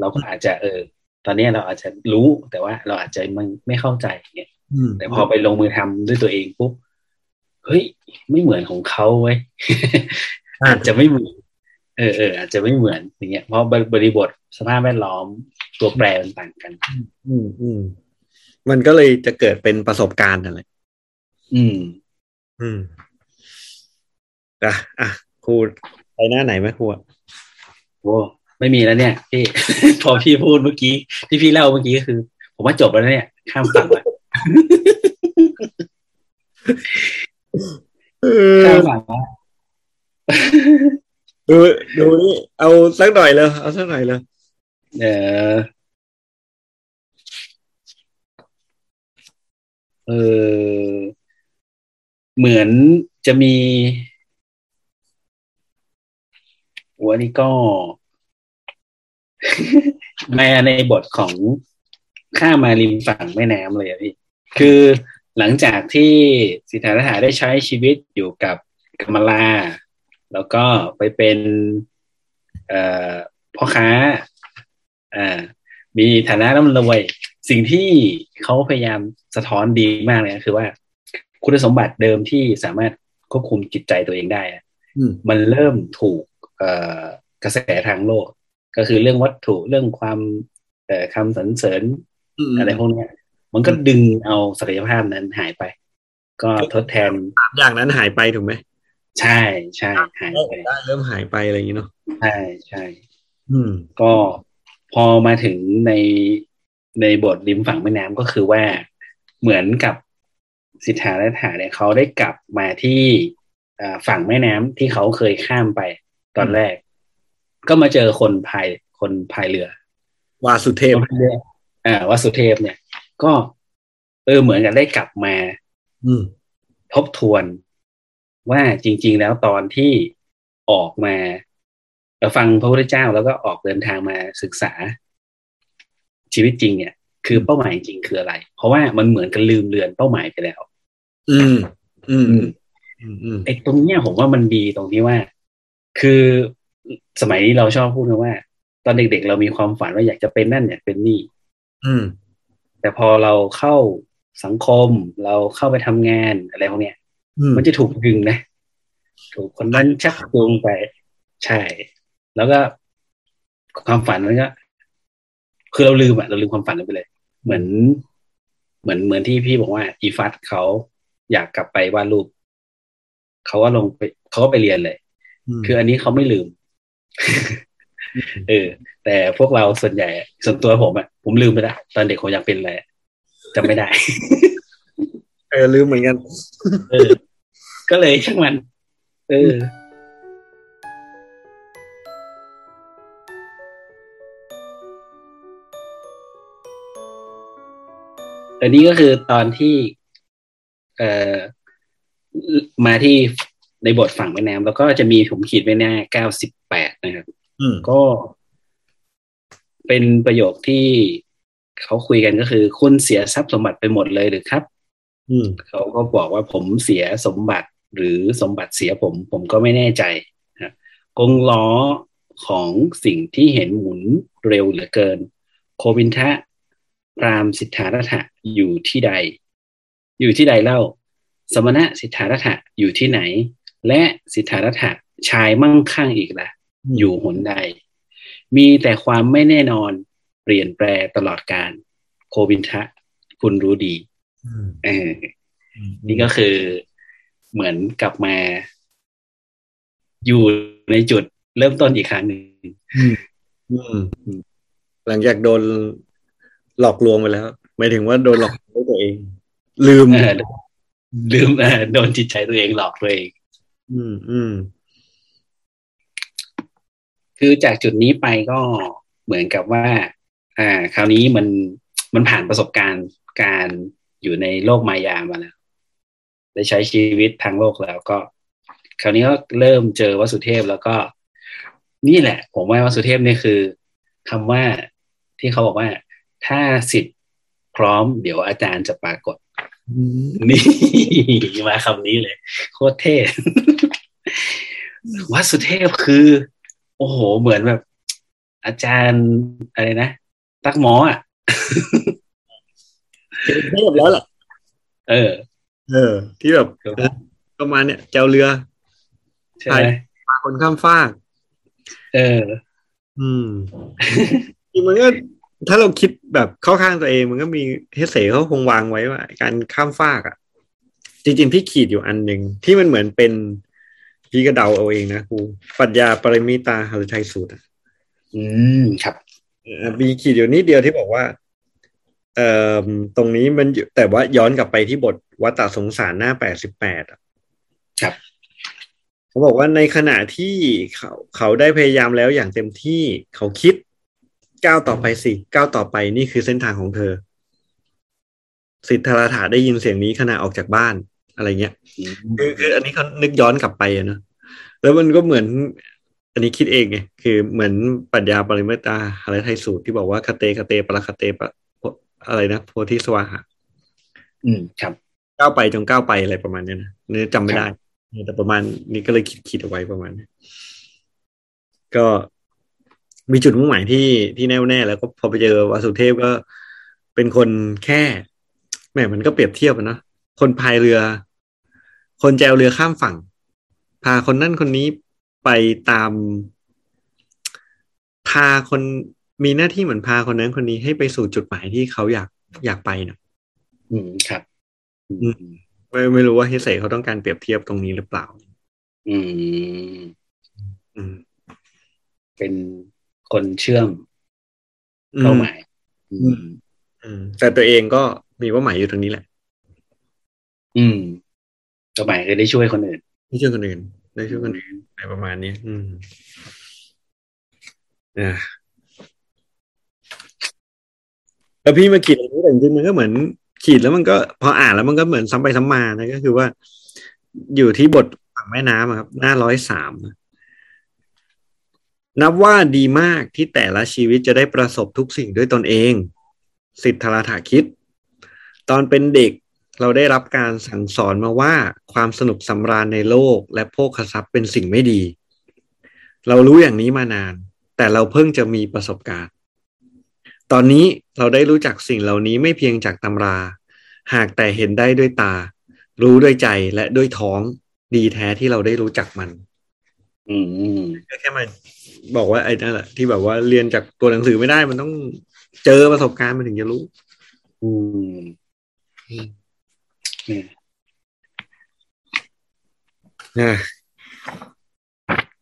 เราก็อาจจะเออ ตอนเนี้ยเราอาจจะรู้แต่ว่าเราอาจจะมันไม่เข้าใจเงี้ยอืมแต่พอไปลงมือทำด้วยตัวเองปุ๊บเฮ้ย ไม่เหมือนของเขาเว้ยอาจจะไม่เหมือนเออเอออาจจะไม่เหมือนอย่างเงี้ยเพราะบริบทสภาพแวดล้อมตัวแปรมันต่างกัน อืมอืมมันก็เลยจะเกิดเป็นประสบการณ์อะไรอืม อืมอะอะครู ไปหน้าไหนไหมครูอะโอ้ไม่มีแล้วเนี่ยพี่พอพี่พูดเมื่อกี้ที่พี่เล่าเมื่อกี้ก็คือ ผมว่าจบแล้วเนี่ยข้ามฝั่งละเอข้าอมฝั่งละดูดูนี่เอาสักหน่อยเลยเอาสักหน่อยเลยเออเออเหมือนจะมี วันนี้ก็มาในบทของข้ามมาริมฝั่งแม่น้ำเลยอะพี่ คือหลังจากที่สิทธาถาได้ใช้ชีวิตอยู่กับกมลา แล้วก็ไปเป็นเอ่อพ่อค้าอ่ามีฐานะร่ำรวย สิ่งที่เขาพยายามสะท้อนดีมากเลยก็คือว่า คุณสมบัติเดิมที่สามารถควบคุมจิตใจตัวเองได้อะอืมมันเริ่มถูกเอ่อ กระแสทางโลก ก็คือเรื่องวัตถุเรื่องความเอ่อคำสรรเสริญอืมอะไรพวกเนี้ยมันก็ดึงเอาศักยภาพนั้นหายไป ก็ทดแทนสามอย่างนั้นหายไปถูกไหมใช่ใช่หายไปได้เริ่มหายไปอะไรอย่างนี้เนาะใช่ใช่อืมก็พอมาถึงในในบทริมฝั่งแม่น้ำก็คือว่าเหมือนกับสิทธาและถาเนี่ยเขาได้กลับมาที่อ่าฝั่งแม่น้ำที่เขาเคยข้ามไป ตอนแรก ก็มาเจอคนพายคนพายเรือวาสุเทพคนพายเรืออ่าวัดสุเทพเนี่ย ก็ เออเหมือนกับได้กลับมา อืมทบทวนว่าจริง ๆ แล้วตอนที่ออกมาเอ่อฟังพระพุทธเจ้าแล้วก็ออกเดินทางมาศึกษา ชีวิตจริงเนี่ย คือเป้าหมายจริงคืออะไร เพราะว่ามันเหมือนกันลืมเลือนเป้าหมายไปแล้ว อืม อืม อืมอืมอืมไอ้ตรงเนี้ยผมว่ามันดีตรงที่ว่า คือสมัยนี้เราชอบพูดกันว่า ตอนเด็กๆ เรามีความฝันว่าอยากจะเป็นนั่นอยากเป็นนี่ อืม แต่พอเราเข้าสังคม เราเข้าไปทำงานอะไรพวกเนี้ยอืมมันจะถูกดึงนะ ถูกคนนั้นชักจูงไป ใช่ แล้วก็ความฝันมันก็คือเราลืมอะเราลืมความฝันนั้นไปเลย เหมือน เหมือนเหมือนที่พี่บอกว่า อีฟัตเขาอยากกลับไปวาดรูปเขาก็ลงไปเขาก็ไปเรียนเลยม คืออันนี้เขาไม่ลืม เออ แต่พวกเราส่วนใหญ่อะส่วนตัวผมอะผมลืมไปแล้วตอนเด็กผมอยากเป็นอะไรอะจำไม่ได้ เออ ลืมเหมือนกันเออ ก็เลยช่างมัน เอออันนี้ก็คือตอนที่ เอ่อมาที่ ในบทฝั่งแม่น้ำแล้วก็จะมีผมขีดไว้หน้าเก้าสิบแปดนะครับอืมก็เป็นประโยคที่เขาคุยกันก็คือ คุณเสียทรัพย์สมบัติไปหมดเลยหรือครับอืมเขาก็บอกว่าผมเสียสมบัติหรือสมบัติเสียผม ผมก็ไม่แน่ใจนะกงล้อของสิ่งที่เห็นหมุนเร็วเหลือเกิน โควินทะพรามสิทธารัฐะอยู่ที่ใด อยู่ที่ใดเล่า สมณะสิทธารัฐะอยู่ที่ไหน และสิทธารัฐะชายมั่งคั่งอีกล่ะ อยู่หนใด มีแต่ความไม่แน่นอนเปลี่ยนแปลตลอดการโควินทะคุณรู้ดีอืมเออนี่ก็คือเหมือนกลับมา อยู่ในจุดเริ่มต้นอีกครั้งหนึ่งอืมหลังจากโดนหลอกลวงไปแล้วหมายถึงว่าโดนหลอกด้วยตัวเอง ลืมเออลืมเออโดนจิตใจตัวเองหลอกตัวเอง อืมอืม คือจากจุดนี้ไปก็เหมือนกับว่า อ่า คราวนี้มันมันผ่านประสบการณ์การอยู่ในโลกมายามาแล้วได้ใช้ชีวิตทางโลกแล้วก็ คราวนี้ก็เริ่มเจอวสุเทพแล้วก็ นี่แหละ ผมว่าวสุเทพนี่คือคำว่าที่เขาบอกว่า ถ้าสิทธิ์พร้อม เดี๋ยวอาจารย์จะปรากฏนี่มาคำนี้เลย โคตรเท่ วัดสุเทพคือ โอ้โห เหมือนแบบ อาจารย์อะไรนะ ตักหมออะเป็นเทพแล้วแหละเออ เออ ที่แบบเออประมาณเนี้ยเจ้าเรือใช่ไหมพาคนข้ามฟาก เออ อืมจริงมันก็ถ้าเราคิดแบบเข้าข้างตัวเองมันก็มีเฮเสเขาคงวางไว้ว่า การข้ามฟากอะ จริงๆพี่ขีดอยู่อันหนึ่งที่มันเหมือนเป็น พี่ก็เดาเอาเองนะครูปรัชญาปริมิตาหฤทัยสูตรอะอืมครับเอ่อมีขีดอยู่นิดเดียวที่บอกว่า เอ่อตรงนี้มันอยู่แต่ว่าย้อนกลับไปที่บทวัตตสงสารหน้าแปดสิบแปดครับเขาบอกว่าในขณะที่เขาเขาได้พยายามแล้วอย่างเต็มที่เขาคิดก้าวต่อไปสิก้าวต่อไปนี่คือเส้นทางของเธอ สิทธาราถาได้ยินเสียงนี้ขณะออกจากบ้านอะไรเงี้ยอืม คือคืออันนี้เขานึกย้อนกลับไปอะเนอะแล้วมันก็เหมือน อันนี้คิดเองไงคือเหมือนปรัชญาปริมิตาอะไรไทยสูตรที่บอกว่าคเตคเตปรคเตปะอะไรนะโพธิสวาหะอืมครับก้าวไปจงก้าวไปอะไรประมาณเนี้ยนะเนื้อจำไม่ได้แต่ประมาณนี้ก็เลยคิดคิดเอาไว้ประมาณนี้ก็มีจุดมุ่งหมายที่ที่แน่วแน่แล้วก็พอไปเจอวาสุเทพก็เป็นคนแค่แหมมันก็เปรียบเทียบอะเนอะคนพายเรือ คนแจวเรือข้ามฝั่ง พาคนนั่นคนนี้ไปตาม พาคนมีหน้าที่เหมือนพาคนนั้นคนนี้ให้ไปสู่จุดหมายที่เขาอยากอยากไปนะอืมครับ อืมไม่ไม่รู้ว่าเฮเซเขาต้องการเปรียบเทียบตรงนี้หรือเปล่า อืม อืม เป็นคนเชื่อมอืเป้ามหมาย อืม อืม แต่ตัวเองก็มีเป้าหมายอยู่ตรงนี้แหละ อืม เป้าหมายคือได้ช่วยคนอื่นไม่ช่วยคนอื่น ได้ช่วยคนอื่นอะไรประมาณนี้ อืมอ่าแล้วพี่มาขีดอันนี้แต่จริงๆมันก็เหมือนขีดแล้วมันก็พออ่านแล้วมันก็เหมือนซ้ำไปซ้ำมานะก็คือว่า อยู่ที่บทฝั่งแม่น้ำอะครับ หน้าร้อยสามนับว่าดีมากที่แต่ละชีวิตจะได้ประสบทุกสิ่งด้วยตนเอง สิทธาราถาคิด ตอนเป็นเด็ก เราได้รับการสั่งสอนมาว่าความสนุกสำราญในโลก และโภคทรัพย์เป็นสิ่งไม่ดี เรารู้อย่างนี้มานาน แต่เราเพิ่งจะมีประสบการณ์ ตอนนี้เราได้รู้จักสิ่งเหล่านี้ไม่เพียงจากตำรา หากแต่เห็นได้ด้วยตา รู้ด้วยใจและด้วยท้องดีแท้ที่เราได้รู้จักมัน อืมอืมก็แค่มาบอกว่าไอ้นั่นแหละที่แบบว่าเรียนจากตัวหนังสือไม่ได้มันต้องเจอประสบการณ์มันถึงจะรู้ อืมเนี่ยนะ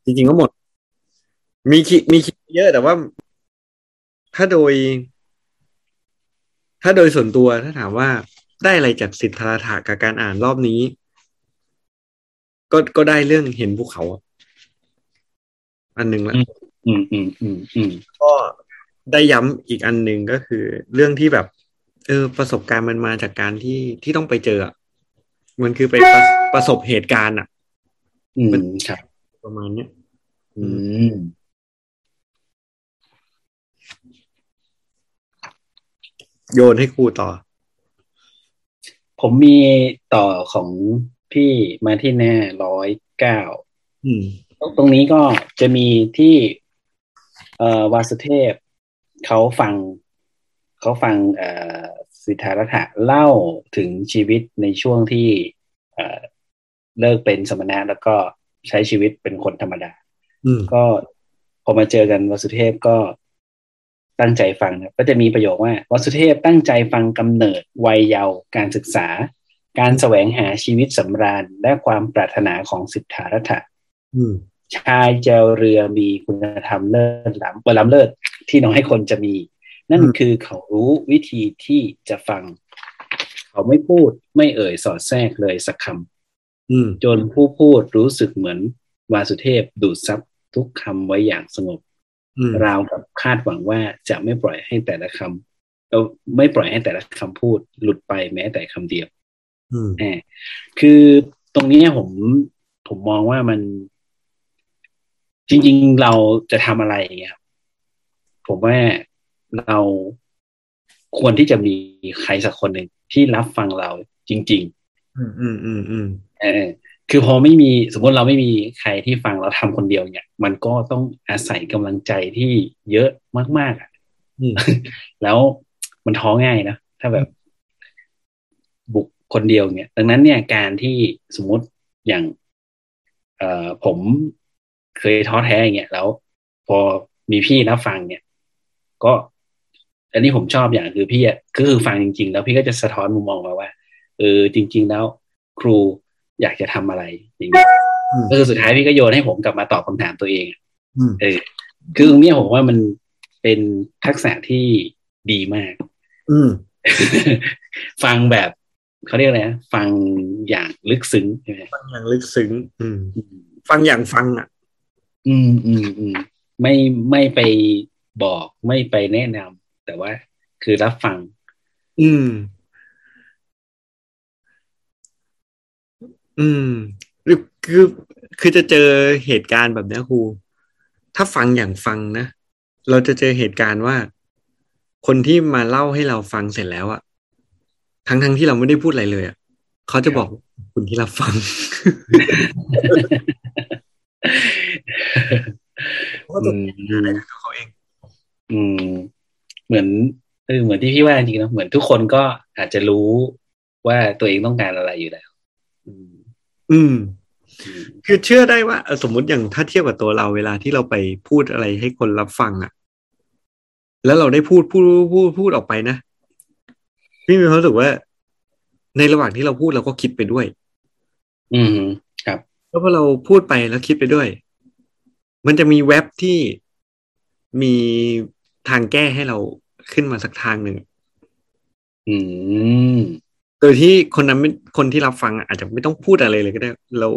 จริงๆก็หมด มีขีมีขีเยอะแต่ว่า ถ้าโดย ถ้าโดยส่วนตัวถ้าถามว่าได้อะไรจากสิทธาราถากับการอ่านรอบนี้ ก็ก็ได้เรื่องเห็นภูเขาอะอันหนึ่งละอืมอืมอืมอืมก็ได้ย้ำอีกอันหนึ่งก็คือ เรื่องที่แบบ เออประสบการณ์มันมาจากการที่ที่ต้องไปเจออะมันคือไปประประสบเหตุการณ์อะอืมครับ ประมาณเนี้ยอืมโยนให้ครูต่อ ผมมีต่อของพี่มาที่แน่ร้อยเก้าอืมตรงนี้ก็จะมีที่เอ่อวาสุเทพเขาฟังเขาฟังเอ่อ สิทธารัตถะเล่าถึงชีวิตในช่วงที่เอ่อเลิกเป็นสมณะแล้วก็ใช้ชีวิตเป็นคนธรรมดาอืมก็พอมาเจอกันวสุเทพก็ตั้งใจฟังนะก็จะมีประโยคว่าวสุเทพตั้งใจฟังกำเนิดวัยเยาว์การศึกษา การแสวงหาชีวิตสำราญและความปรารถนาของสิทธารัตถะอืมชายเจวเรือมีคุณธรรมเลิศล้ำเวล้ำเลิศที่น้อยคนจะมี นั่นอืมคือเขารู้วิธีที่จะฟัง เขาไม่พูดไม่เอ่ยสอดแทรกเลยสักคำอืมจนผู้พูดรู้สึกเหมือนวาสุเทพดูดซับทุกคำไว้อย่างสงบอืมราวกับคาดหวังว่าจะไม่ปล่อยให้แต่ละคำเออไม่ปล่อยให้แต่ละคำพูดหลุดไปแม้แต่คำเดียวอืมแหมคือตรงเนี้ยผมผมมองว่ามัน จริง ๆ เราจะทำอะไรอย่างเงี้ยครับผมว่า เราควรที่จะมีใครสักคนหนึ่งที่รับฟังเราจริง ๆ อืมอืมอืมอืมเออคือพอไม่มีสมมติเราไม่มีใครที่ฟังเราทำคนเดียวเนี่ย มันก็ต้องอาศัยกำลังใจที่เยอะมากๆอะอืมแล้วมันท้อง่ายนะถ้าแบบ บุกคนเดียวเนี่ย ดังนั้นเนี่ยการที่สมมติอย่าง เอ่อผมเคยท้อแท้อย่างเงี้ยแล้ว พอมีพี่รับฟังเนี่ย ก็ อันนี้ผมชอบอย่างคือพี่อะก็คือฟังจริง ๆ แล้วพี่ก็จะสะท้อนมุมมองมาว่าเออจริง ๆ แล้วครูอยากจะทำอะไรอย่างเงี้ยอืมก็คือสุดท้ายพี่ก็โยนให้ผมกลับมาตอบคำถามตัวเองอะอืมเออคือตรงเนี้ยผมว่ามันเป็นทักษะที่ดีมาก อืมฟังแบบเขาเรียกอะไรนะฟังอย่างลึกซึ้งใช่ไหมฟังอย่างลึกซึ้ง อืม ฟังอย่างฟังอะ อืมอืมอืมไม่ไม่ไปบอกไม่ไปแนะนำ แต่ว่าคือรับฟัง อืม อืมหรือคือคือจะเจอเหตุการณ์แบบเนี้ยครู ถ้าฟังอย่างฟังนะ เราจะเจอเหตุการณ์ว่า คนที่มาเล่าให้เราฟังเสร็จแล้วอะทั้งทั้งที่เราไม่ได้พูดอะไรเลยอะเขาจะบอกคุณที่รับฟังเขาจะอืมอะไรกับตัวเขาเอง อืม เหมือนเออเหมือนที่พี่ว่าจริงๆนะเหมือนทุกคนก็อาจจะรู้ว่าตัวเองต้องการอะไรอยู่แล้ว อืมอืมอืมคือเชื่อได้ว่าเออสมมติอย่างถ้าเทียบกับตัวเราเวลาที่เราไปพูดอะไรให้คนรับฟังอะแล้วเราได้พูดพูดพูดพูดออกไปนะพี่มีความรู้สึกว่า ในระหว่างที่เราพูดเราก็คิดไปด้วย อืมครับ แล้วพอเราพูดไปแล้วคิดไปด้วย มันจะมีเว็บที่มี ทางแก้ให้เราขึ้นมาสักทางหนึ่งอืมโดยที่คนนั้นไม่คนที่รับฟังอะอาจจะไม่ต้องพูดอะไรเลยก็ได้ เรา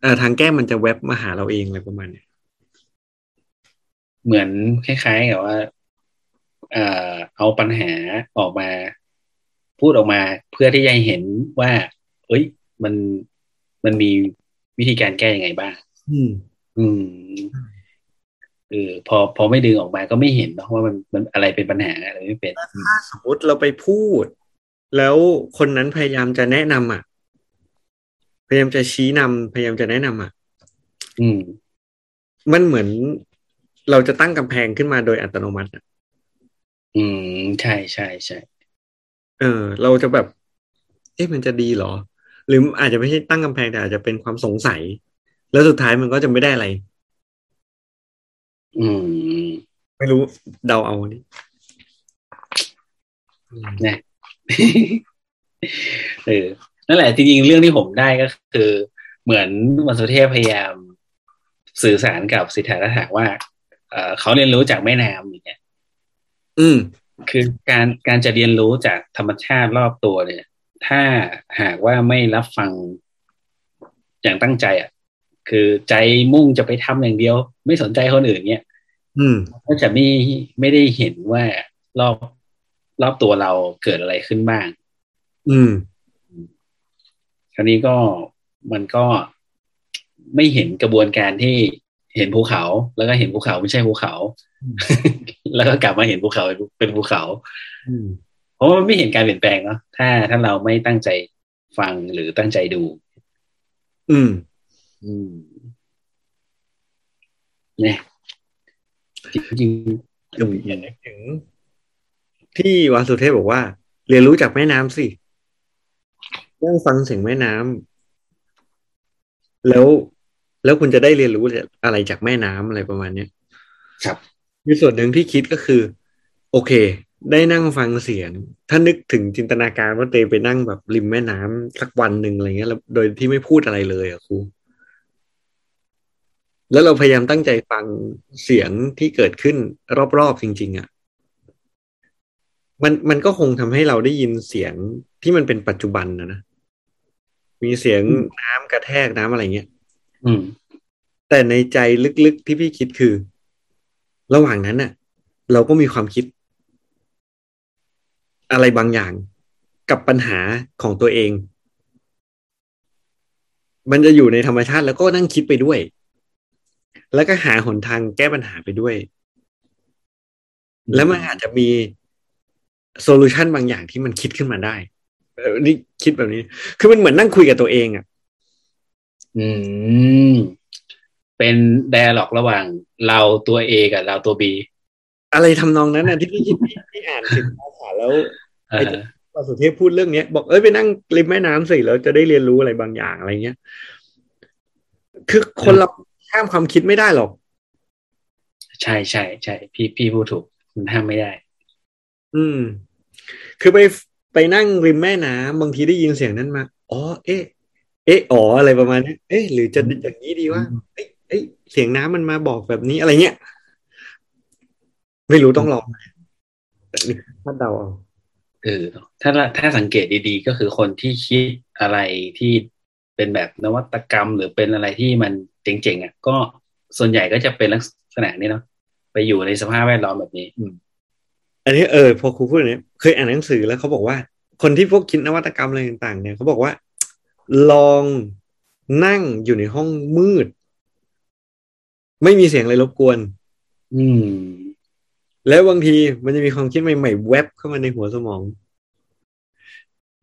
เอ่อทางแก้มันจะเว็บมาหาเราเองอะไรประมาณเนี้ยเหมือนคล้ายๆกับว่าเอ่อเอาปัญหาออกมา พูดออกมา เพื่อที่จะให้เห็นว่า เอ้ย มันมันมีวิธีการแก้ยังไงบ้าง อืม อืม เออพอพอไม่ดึงออกมาก็ไม่เห็นเนาะว่ามันมันอะไรเป็นปัญหาอะไรไม่เป็นถ้าสมมติเราไปพูด แล้วคนนั้นพยายามจะแนะนำอะ พยายามจะชี้นำพยายามจะแนะนำอะ อืม มันเหมือนเราจะตั้งกำแพงขึ้นมาโดยอัตโนมัติอะอืม ใช่ใช่ใช่เออ เราจะแบบ เอ๊ะมันจะดีเหรอ หรืออาจจะไม่ใช่ตั้งกำแพงแต่อาจจะเป็นความสงสัย แล้วสุดท้ายมันก็จะไม่ได้อะไร อืม ไม่รู้เดาเอาอันนี่อืมนะเออนั่นแหละจริงๆเรื่องที่ผมได้ก็คือ เหมือนวันสุเทพพยายาม สื่อสารกับสิทธารัตถะว่าเออเขาเรียนรู้จากแม่น้ำอย่างเงี้ย อืม คือการการจะเรียนรู้จากธรรมชาติรอบตัวเนี่ย ถ้าหากว่าไม่รับฟังอย่างตั้งใจอะ คือใจมุ่งจะไปทำอย่างเดียว ไม่สนใจคนอื่นเนี่ยอืมก็จะไม่ไม่ได้เห็นว่ารอบรอบตัวเราเกิดอะไรขึ้นบ้าง อืมคราวนี้ก็มันก็ไม่เห็นกระบวนการที่เห็นภูเขา แล้วก็เห็นภูเขาไม่ใช่ภูเขา แล้วก็กลับมาเห็นภูเขาเป็นภูเขาอืมเพราะว่ามันไม่เห็นการเปลี่ยนแปลงเนาะถ้าถ้าเราไม่ตั้งใจฟังหรือตั้งใจดู อืมอืม เนี่ยจริงๆคืออย่านึกถึง ที่วาสุเทพบอกว่า เรียนรู้จากแม่น้ำสินั่งฟังเสียงแม่น้ำแล้วแล้วคุณจะได้เรียนรู้อะไรจากแม่น้ำอะไรประมาณเนี้ยครับ มีส่วนหนึ่งที่คิดก็คือ โอเค ได้นั่งฟังเสียง ถ้านึกถึงจินตนาการว่าเตไปนั่งแบบริมแม่น้ำสักวันหนึ่งอะไรเงี้ยแล้วโดยที่ไม่พูดอะไรเลยอะครู แล้วเราพยายามตั้งใจฟังเสียงที่เกิดขึ้นรอบๆจริง ๆอะมันมันก็คงทำให้เราได้ยินเสียงที่มันเป็นปัจจุบันนะนะมีเสียงน้ำกระแทกน้ำอะไรเงี้ยอืมแต่ในใจลึกๆที่พี่คิดคือ ระหว่างนั้นน่ะ เราก็มีความคิด อะไรบางอย่างกับปัญหาของตัวเอง มันจะอยู่ในธรรมชาติแล้วก็นั่งคิดไปด้วย แล้วก็หาหนทางแก้ปัญหาไปด้วย แล้วมันอาจจะมี solution บางอย่างที่มันคิดขึ้นมาได้เออนี่คิดแบบนี้ คือมันเหมือนนั่งคุยกับตัวเองอะอืม เป็น dialogue ระหว่างเราตัว A กับเราตัว B อะไรทำนองนั้นน่ะที่พี่คิดพี่พี่อ่านถึงภาษาแล้วเออพอสุเทพพูดเรื่องเนี้ย บอกเอ้ยไปนั่งริมแม่น้ำสิแล้วจะได้เรียนรู้อะไรบางอย่างอะไรเงี้ย คือคนเรา ข้ามความคิดไม่ได้หรอก ใช่ใช่ใช่พี่พี่พูดถูกมันห้ามไม่ได้ อืม คือไปไปนั่งริมแม่น้ำบางทีได้ยินเสียงนั้นมา อ๋อ เอ๊ะ เอ๊ะ อ๋ออะไรประมาณนี้เอ๊ะ หรือจะอย่างนี้ดีว่าเอ๊ะเอ๊ะเสียงน้ำมันมาบอกแบบนี้อะไรเงี้ย ไม่รู้ต้องลองแต่นี่คาดเดาเอาเออถ้าถ้าสังเกตดีๆ ก็คือคนที่คิดอะไรที่เป็นแบบนวัตกรรมหรือเป็นอะไรที่มัน เจ๋งๆอะก็ส่วนใหญ่ก็จะเป็นลักษณะนี้เนาะไปอยู่ในสภาพแวดล้อมแบบนี้ อืมอันนี้เออพอครูพูดอย่างนี้เคยอ่านหนังสือแล้วเขาบอกว่า คนที่พวกคิดนวัตกรรมอะไรต่างๆ เนี่ยเขาบอกว่า ลองนั่งอยู่ในห้องมืด ไม่มีเสียงอะไรรบกวน อืม แล้วบางทีมันจะมีความคิดใหม่ๆแวบเข้ามาในหัวสมอง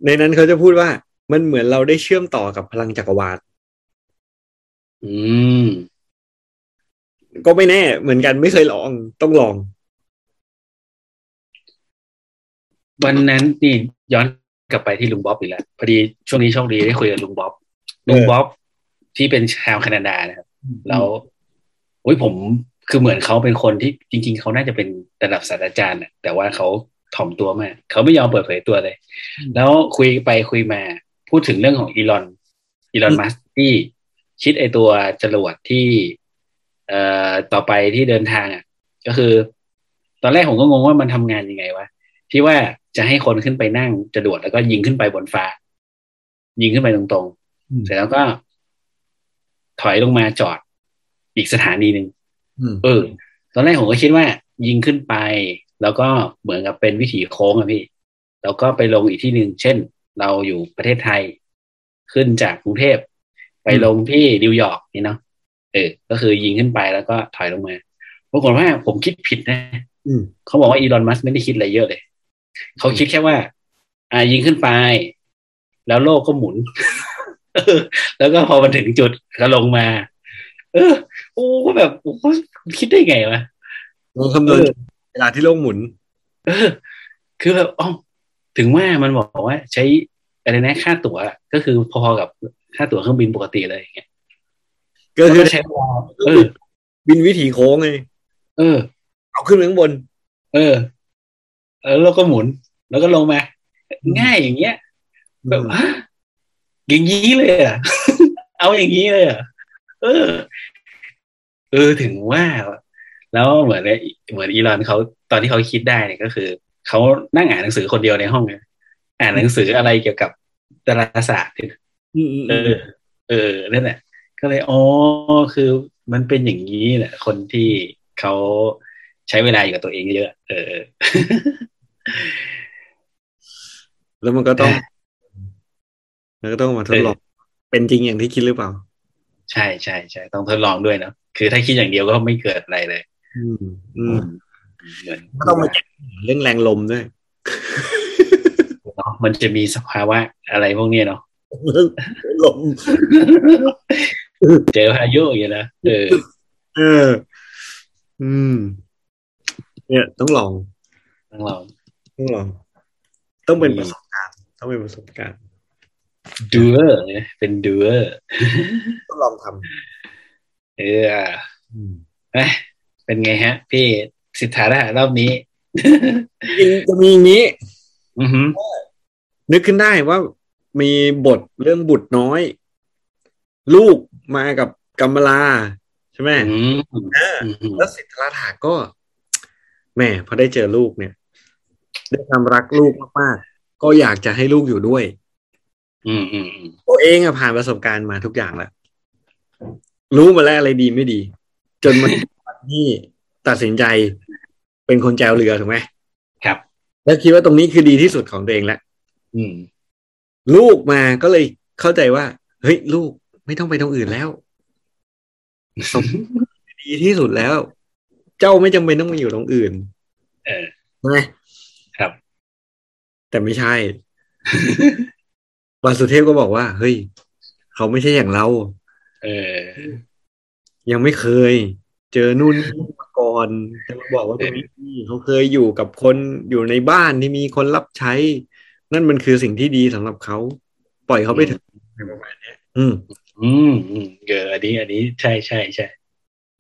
ในนั้นเขาจะพูดว่ามันเหมือนเราได้เชื่อมต่อกับพลังจักรวาล อืม ก็ไม่แน่เหมือนกันไม่เคยลองต้องลอง วันนั้นนี่ย้อนกลับไปที่ลุงบ๊อบอีกแล้วพอดีช่วงนี้โชคดีได้คุยกับลุงบ๊อบลุงบ๊อบที่เป็นชาวแคนาดานะครับ แล้วโอ้ยผมคือเหมือนเขาเป็นคนที่จริง ๆเขาน่าจะเป็นระดับศาสตราจารย์น่ะแต่ว่าเขาถ่อมตัวมากเขาไม่ยอมเปิดเผยตัวเลย แล้วคุยไปคุยมา พูดถึงเรื่องของอีลอนอีลอนมัสที่ คิดไอตัวจรวดที่เอ่อต่อไปที่เดินทางอะ ก็คือ ตอนแรกผมก็งงว่ามันทำงานยังไงวะที่ว่าจะให้คนขึ้นไปนั่งจรวดแล้วก็ยิงขึ้นไปบนฟ้า ยิงขึ้นไปตรงๆเสร็จแล้วก็ ถอยลงมาจอดอีกสถานีหนึ่งอืมเออ ตอนแรกผมก็คิดว่า ยิงขึ้นไป แล้วก็เหมือนกับเป็นวิถีโค้งอะพี่ แล้วก็ไปลงอีกที่หนึ่งเช่น เราอยู่ประเทศไทย ขึ้นจากกรุงเทพ ไปลงที่นิวยอร์กนี่เนาะเออ ก็คือยิงขึ้นไปแล้วก็ถอยลงมาปรากฏว่าผมคิดผิดนะอืมเขาบอกว่าอีลอนมัสไม่ได้คิดอะไรเยอะเลย เขาคิดแค่ว่า อ่ายิงขึ้นไป แล้วโลกก็หมุนเออแล้วก็พอมันถึงจุดก็ลงมา เออ โอ้แบบโอ้โหคิดได้ไงวะลองคำนวณเออเวลาที่โลกหมุน เออ คือแบบอ๋อถึงว่ามันบอกว่าใช้อะไรนะค่าตั๋วก็คือพอๆกับ ค่าตั๋วเครื่องบินปกติเลยอย่างเงี้ยก็คือแล้วใช้เวลาเออ บินวิถีโค้งไงเออ เอาขึ้นไปข้างบน เออเออแล้วก็หมุน แล้วก็ลงมา ง่ายอย่างเงี้ย แบบฮะอย่างนี้เลยเหรอะ เอาอย่างนี้เลยเหรอะ เออ เออถึงว่า แล้วเหมือนเนี่ยเหมือนอีลอนเขาตอนที่เขาคิดได้เนี่ยก็คือเขานั่งอ่านหนังสือคนเดียวในห้องเนี่ยอ่านหนังสืออะไรเกี่ยวกับดาราศาสตร์อืมอืม เออือมเออนั่นแหละก็เลยอ๋อคือมันเป็นอย่างนี้แหละ คนที่เขาใช้เวลาอยู่กับตัวเองเยอะๆเออ แล้วมันก็ต้องแล้วก็ต้องมาทดลอง เป็นจริงอย่างที่คิดหรือเปล่า ใช่ใช่ใช่ต้องทดลองด้วยเนาะคือถ้าคิดอย่างเดียวก็ไม่เกิดอะไรเลย อืม อืมเหมือนก็ต้องมาแก้เรื่องแรงลมด้วยเนาะมันจะมีสภาวะอะไรพวกเนี้ยเนาะเรื่อง ลมเจอพายุอย่างเงี้ยนะเออเออ อืม เนี่ยต้องลอง ต้องลอง ต้องลอง ต้องเป็นอืมประสบการณ์ ต้องเป็นประสบการณ์ดูเออร์เนี่ยเป็นดูเออร์ต้องลองทเอออะำอืมเอ้ยเป็นไงฮะ พี่สิทธาระรอบนี้จริงจะมีอย่างนี้อือหือนึกขึ้นได้ว่า มีบทเรื่องบุตรน้อย ลูกมากับกัมมลาใช่ไหมอืมเอออือหือแล้วสิทธาถาก็แหม่พอได้เจอลูกเนี่ยด้วยความรักลูกมากๆก็อยากจะให้ลูกอยู่ด้วยอืมอืมอืมตัวเองอะผ่านประสบการณ์มาทุกอย่างแล้วรู้มาแล้วอะไรดีไม่ดี จนมันที่ตัดสินใจเป็นคนแจวเรือถูกไหมครับ แล้วคิดว่าตรงนี้คือดีที่สุดของตัวเองแล้วอืม ลูกมาก็เลยเข้าใจว่า เฮ้ย ลูกไม่ต้องไปตรงอื่นแล้วดีที่สุดแล้ว เจ้าไม่จำเป็นต้องมาอยู่ตรงอื่น เออใช่ไหมครับ แต่ไม่ใช่วาสุเทพก็บอกว่า เฮ้ย เขาไม่ใช่อย่างเรา เออ ยังไม่เคย เจอนู่นนี่มาก่อนจะมาบอกว่าตรงนี้ดีเขาเคยอยู่กับคนอยู่ในบ้านที่มีคนรับใช้ นั่นมันคือสิ่งที่ดีสำหรับเขาปล่อยเขาไปเถอะอะไรประมาณเนี้ยอืม อืมอืมเอออันนี้ อันนี้ใช่ใช่ใช่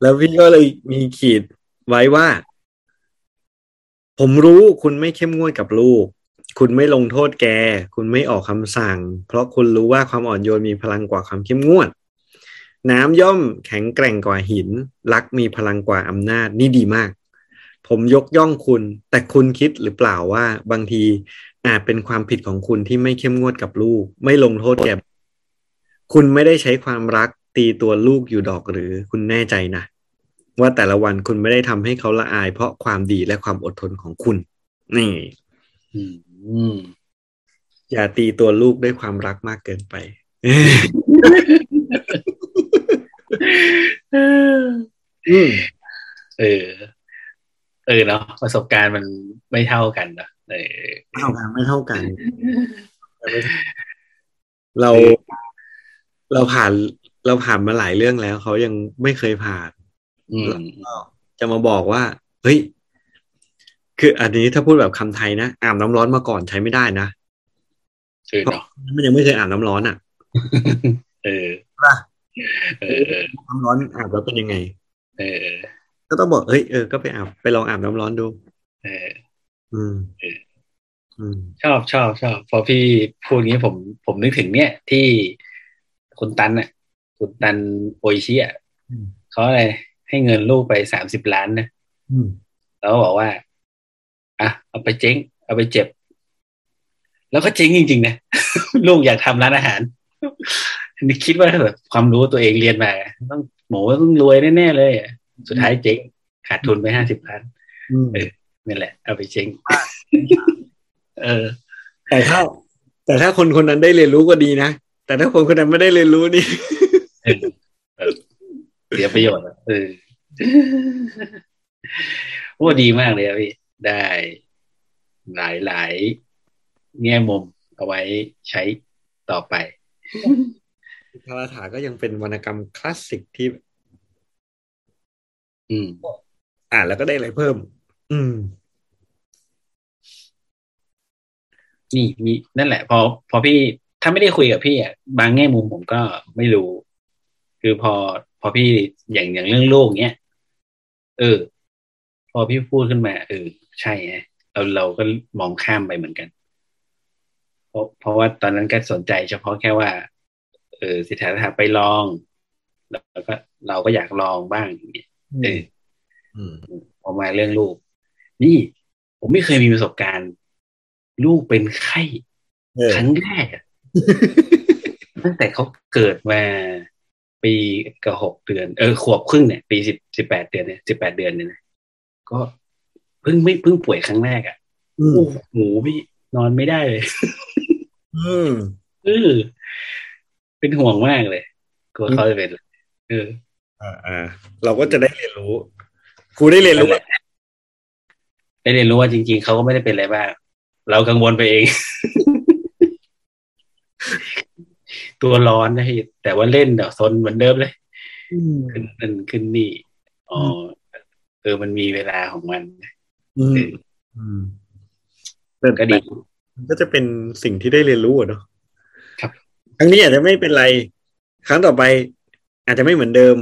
แล้วพี่ก็เลยมีขีดไว้ว่า ผมรู้คุณไม่เข้มงวดกับลูก คุณไม่ลงโทษแก คุณไม่ออกคำสั่ง เพราะคุณรู้ว่าความอ่อนโยนมีพลังกว่าความเข้มงวด น้ำย่อมแข็งแกร่งกว่าหิน รักมีพลังกว่าอำนาจนี่ดีมาก ผมยกย่องคุณ แต่คุณคิดหรือเปล่าว่าบางที อาจเป็นความผิดของคุณที่ไม่เข้มงวดกับลูก ไม่ลงโทษแกคุณไม่ได้ใช้ความรักตีตัวลูกอยู่ดอกหรือคุณแน่ใจนะ ว่าแต่ละวันคุณไม่ได้ทำให้เขาละอาย เพราะความดีและความอดทนของคุณ นี่อืมอืมอย่าตีตัวลูกด้วยความรักมากเกินไปอืมเออ เออเนาะประสบการณ์มันไม่เท่ากันเนอะ เออไม่เท่ากันไม่เท่ากันไม่เท่าเราเราผ่านเราผ่านมาหลายเรื่องแล้วเขายังไม่เคยผ่านอืมจะมาบอกว่า เฮ้ย คืออันนี้ถ้าพูดแบบคำไทยนะอาบน้ำร้อนมาก่อนใช้ไม่ได้นะเออเนาะมันยังไม่เคยอาบน้ำร้อนอะ เออป่ะเออเออน้ำร้อนอาบแล้วเป็นยังไง เออ ก็ต้องบอกเฮ้ยเออก็ไปอาบไปลองอาบน้ำร้อนดู เออ อืมเอออืมชอบชอบชอบพอพี่พูดงี้ผมผมนึกถึงเนี่ย ที่คุณตันอะคุณตันโออิชิอะอืมเขาอะไรให้เงินลูกไปสามสิบล้านนะอืมแล้วก็บอกว่า อะ เอาไปเจ๊ง เอาไปเจ็บ แล้วก็เจ๊งจริงๆนะลูกอยากทำร้านอาหารนี่คิดว่าแบบความรู้ตัวเองเรียนมาต้องหมูต้องรวยแน่ๆเลยอะสุดท้ายเจ๊งขาดทุนไปห้าสิบล้านอืมเออ นั่นแหละ เอาไปเจ๊งเออ แต่ถ้า แต่ถ้าคนคนนั้นได้เรียนรู้ก็ดีนะ แต่ถ้าคนคนนั้นไม่ได้เรียนรู้นี่เออเออเสียประโยชน์อะเออโอ้ดีมากเลยอะพี่ ได้หลายหลายๆแง่มุมเอาไว้ใช้ต่อไปคาราถาก็ยังเป็นวรรณกรรมคลาสสิกที่ อืม อ่านแล้วก็ได้อะไรเพิ่ม อืม นี่มีนั่นแหละ พอ พอพี่ถ้าไม่ได้คุยกับพี่อะบางแง่มุมผมก็ไม่รู้ คือพอ พอพี่อย่างอย่างเรื่องโลกเนี้ยเออ พอพี่พูดขึ้นมา เออ ใช่ฮะเราเราก็มองข้ามไปเหมือนกันเพราะเพราะว่าตอนนั้นก็สนใจเฉพาะแค่ว่า เออสิทธาถาไปลอง แล้วก็เราก็อยากลองบ้างอย่างเงี้ยเอออืมพอมาเรื่องลูก นี่ ผมไม่เคยมีประสบการณ์ ลูกเป็นไข้เออครั้งแรกอะตั้งแต่เขาเกิดมาปีกับหกเดือน เออขวบครึ่งเนี่ย ปีสิบสิบแปดเดือนเนี่ยสิบแปดเดือนเนี่ยนะก็เพิ่งไม่เพิ่งป่วยครั้งแรกอะ่ะอืมโอ้โหพี่นอนไม่ได้เลย อืมเออเป็นห่วงมากเลยกลัวเขาจะเป็นเอออ่าอ่าเราก็จะได้เรียนรู้ครูได้เรียนรู้ว่า ได้เรียนรู้ว่าจริง ๆเขาก็ไม่ได้เป็นอะไรบ้างเรากังวลไปเอง ตัวร้อนนะพี่แต่ว่าเล่นเดี๋ยวซนเหมือนเดิมเลยขึ้นนั่นขึ้นนี่อ๋อเออมันมีเวลาของมันอืมอืมแต่ก็ดีมันก็จะเป็นสิ่งที่ได้เรียนรู้อะเนาะครับ ครั้งนี้อาจจะไม่เป็นไร ครั้งต่อไป อาจจะไม่เหมือนเดิม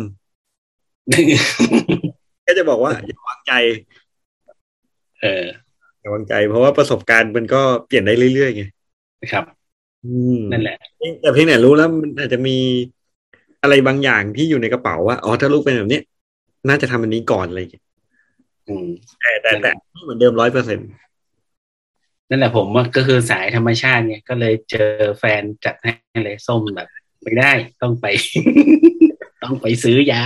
ก็จะบอกว่าอย่าวางใจ เอออย่าวางใจ เพราะว่าประสบการณ์มันก็เปลี่ยนได้เรื่อยๆไงครับอืมนั่นแหละ แต่เพียงแต่รู้แล้วมันอาจจะมีอะไรบางอย่างที่อยู่ในกระเป๋าว่าอ๋อถ้าลูกเป็นแบบนี้น่าจะทำอันนี้ก่อนอะไรอย่างเงี้ยอืมแต่แต่แต่ไม่เหมือนเดิมร้อยเปอร์เซ็นต์นั่นแหละผมว่าก็คือสายธรรมชาติไงก็เลยเจอแฟนจัดให้เลยส้มแบบไม่ได้ต้องไป ต้องไปซื้อยา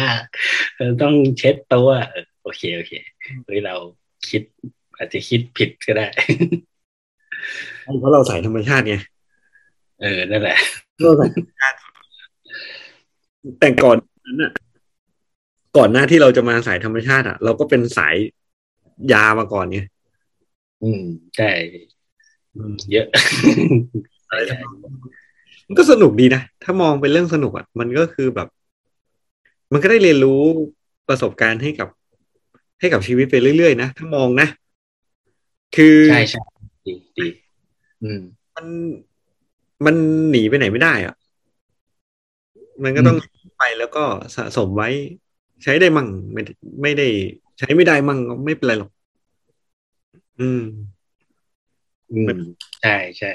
เออต้องเช็ดตัวเออโอเคโอเคเฮ้ยเราคิด อาจจะคิดผิดก็ได้เพราะเราสายธรรมชาติไงเออนั่นแหละเราสายธรรมชาติแต่ก่อนนั้นอะก่อนหน้าที่เราจะมาสายธรรมชาติอะ เราก็เป็นสายยามาก่อนไงอืมใช่เยอะมันก็สนุกดีนะ ถ้ามองเป็นเรื่องสนุกอะ มันก็คือแบบ มันก็ได้เรียนรู้ประสบการณ์ให้กับ ให้กับชีวิตไปเรื่อยๆนะ ถ้ามองนะ คือใช่ใช่ดีดีอืม มันมันหนีไปไหนไม่ได้อะ มันก็ต้องไปแล้วก็สะสมไว้ ใช้ได้มั่งไม่ไม่ได้ ใช้ไม่ได้มั่งก็ไม่เป็นไรหรอก อืม อืมใช่ใช่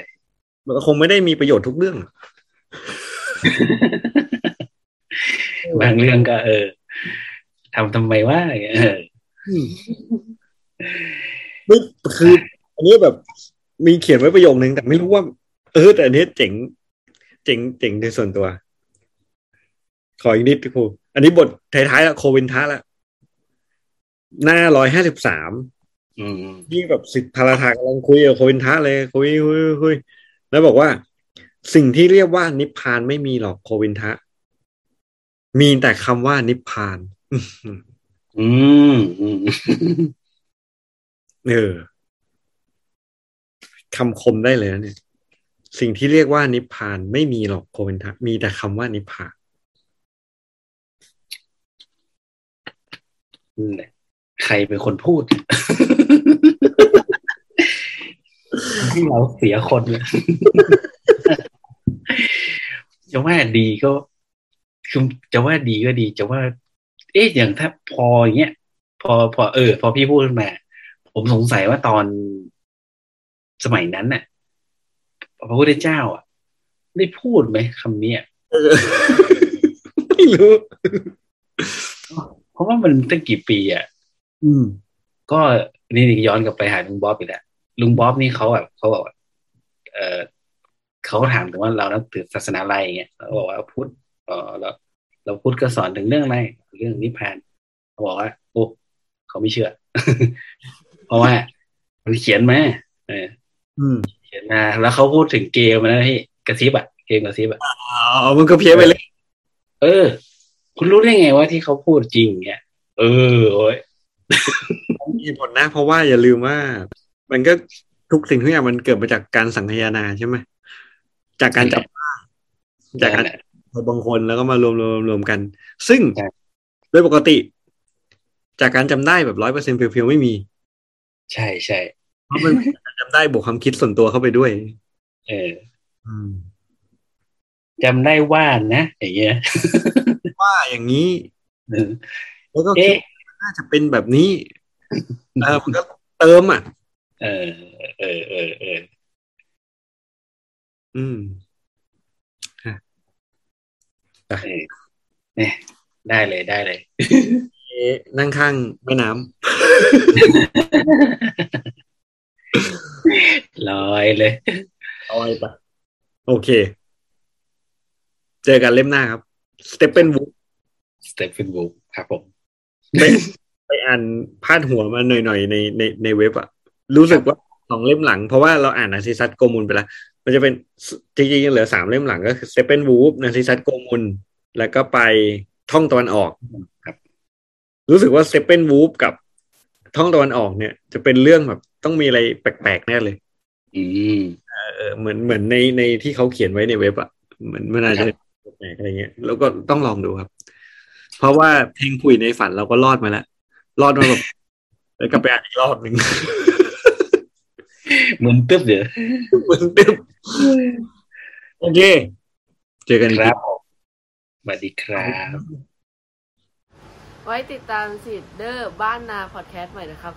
มันก็คงไม่ได้มีประโยชน์ทุกเรื่องอะบางเรื่องก็ เออทำทำไมว่าเออ ไม่คืออันนี้แบบมีเขียนไว้ประโยคนึงแต่ไม่รู้ว่า เออ แต่อันนี้เจ๋ง เจ๋งเจ๋งในส่วนตัว ขออีกนิดครูอันนี้บทท้ายๆแล้วโควินทะแล้วหน้าร้อยห้าสิบสามอืมยิ่งแบบสิทธิ์พาราธากำลังคุยกับโควินทะเลยคุยคุยคุยแล้วบอกว่า สิ่งที่เรียกว่านิพพานไม่มีหรอกโควินทะ มีแต่คำว่านิพพาน อืมอืม เออคำคมได้เลยนะเนี่ย สิ่งที่เรียกว่านิพพานไม่มีหรอกโควินทะมีแต่คำว่านิพพานนั่นแหละใครเป็นคนพูด ที่เราเสียคนเลยจะว่าดีก็คือจะว่าดีก็ดี จะว่า เอ๊ะอย่างถ้าพออย่างเงี้ยพอพอเออ พอพี่พูดมา ผมสงสัยว่าตอนสมัยนั้นน่ะพระพุทธเจ้า อะ ได้พูดไหมคำเนี้ยเออไม่รู้ เพราะว่ามันตั้งกี่ปีอะ อืม ก็นี่ย้อนกลับไปหาลุงบ๊อบอีกแล้วลุงบ๊อบนี่เขาแบบเขาบอกว่าเออเขาถามถึงว่าเรานับถือศาสนาอะไรอย่างเงี้ยเขาบอกว่าพุทธเออเราเราพุทธก็สอนถึงเรื่องอะไรเรื่องนิพพานเขาบอกว่าโอ้เขาไม่เชื่อ เพราะว่ามันเขียนมาเอออืมเขียนมาแล้วเขาพูดถึงเกมนะพี่กระซิบอะเกมกระซิบอะอ๋อมันก็เพี้ยนไปเลย เออ คุณรู้ได้ไงว่าที่เขาพูดจริงเงี้ยเออโอ้ยมีผลนะ เพราะว่าอย่าลืมว่า มันก็ทุกสิ่งทุกอย่างมันเกิดมาจากการสังคายนาใช่ไหมจากการจับได้จากการบางคนแล้วก็มารวมรวมรวมกัน ซึ่งใช่โดยปกติ จากการจำได้แบบร้อยเปอร์เซ็นต์เพียวๆไม่มี ใช่ใช่เพราะมันเป็นการจำได้บวกความคิดส่วนตัวเข้าไปด้วย เอออืมจำได้ว่านะอย่างเงี้ยว่าอย่างนี้เออแล้วก็คิเอ๊ะดว่าน่าจะเป็นแบบนี้เออมันก็เติมอะ เออเออเออเอออืมเออเนี่ยได้เลยได้เลยเอ๊ะ นั่งข้างแม่น้ำลอยเลยเอาไปปะโอเค เจอกันเล่มหน้าครับ Steppenwolf Steppenwolf ครับผมไปไปอ่านพาดหัวมาหน่อยๆในในในเว็บอะรู้สึกว่าสองเล่มหลัง เพราะว่าเราอ่านอาซิซัตโกมุลไปแล้วมันจะเป็นจริงๆยังเหลือสามเล่มหลังก็คือ Steppenwolf Narcissus Goldmund แล้วก็ไปท่องตะวันออกค รับรู้สึกว่า Steppenwolf กับท่องตะวันออกเนี่ย จะเป็นเรื่องแบบต้องมีอะไรแปลกๆแน่เลย อืมเออเหมือนเหมือนในในที่เขาเขียนไว้ในเว็บอะเหมือนมันอาจจะแปลกๆอะไรเงี้ย แล้วก็ต้องลองดูครับ เพราะว่าเพลงคุยในฝันเราก็รอดมาแล้วรอดมาแบบแล้วก็ไปอ่านอีกรอบหนึ่งเหมือนตึ๊บเดี๋ยวเหมือนเดิมโอเค เจอกันอีกคทีรับผมสวัสดีครับ ไว้ติดตามสิเดอร์บ้านนาพอดแคสต์ใหม่นะครับ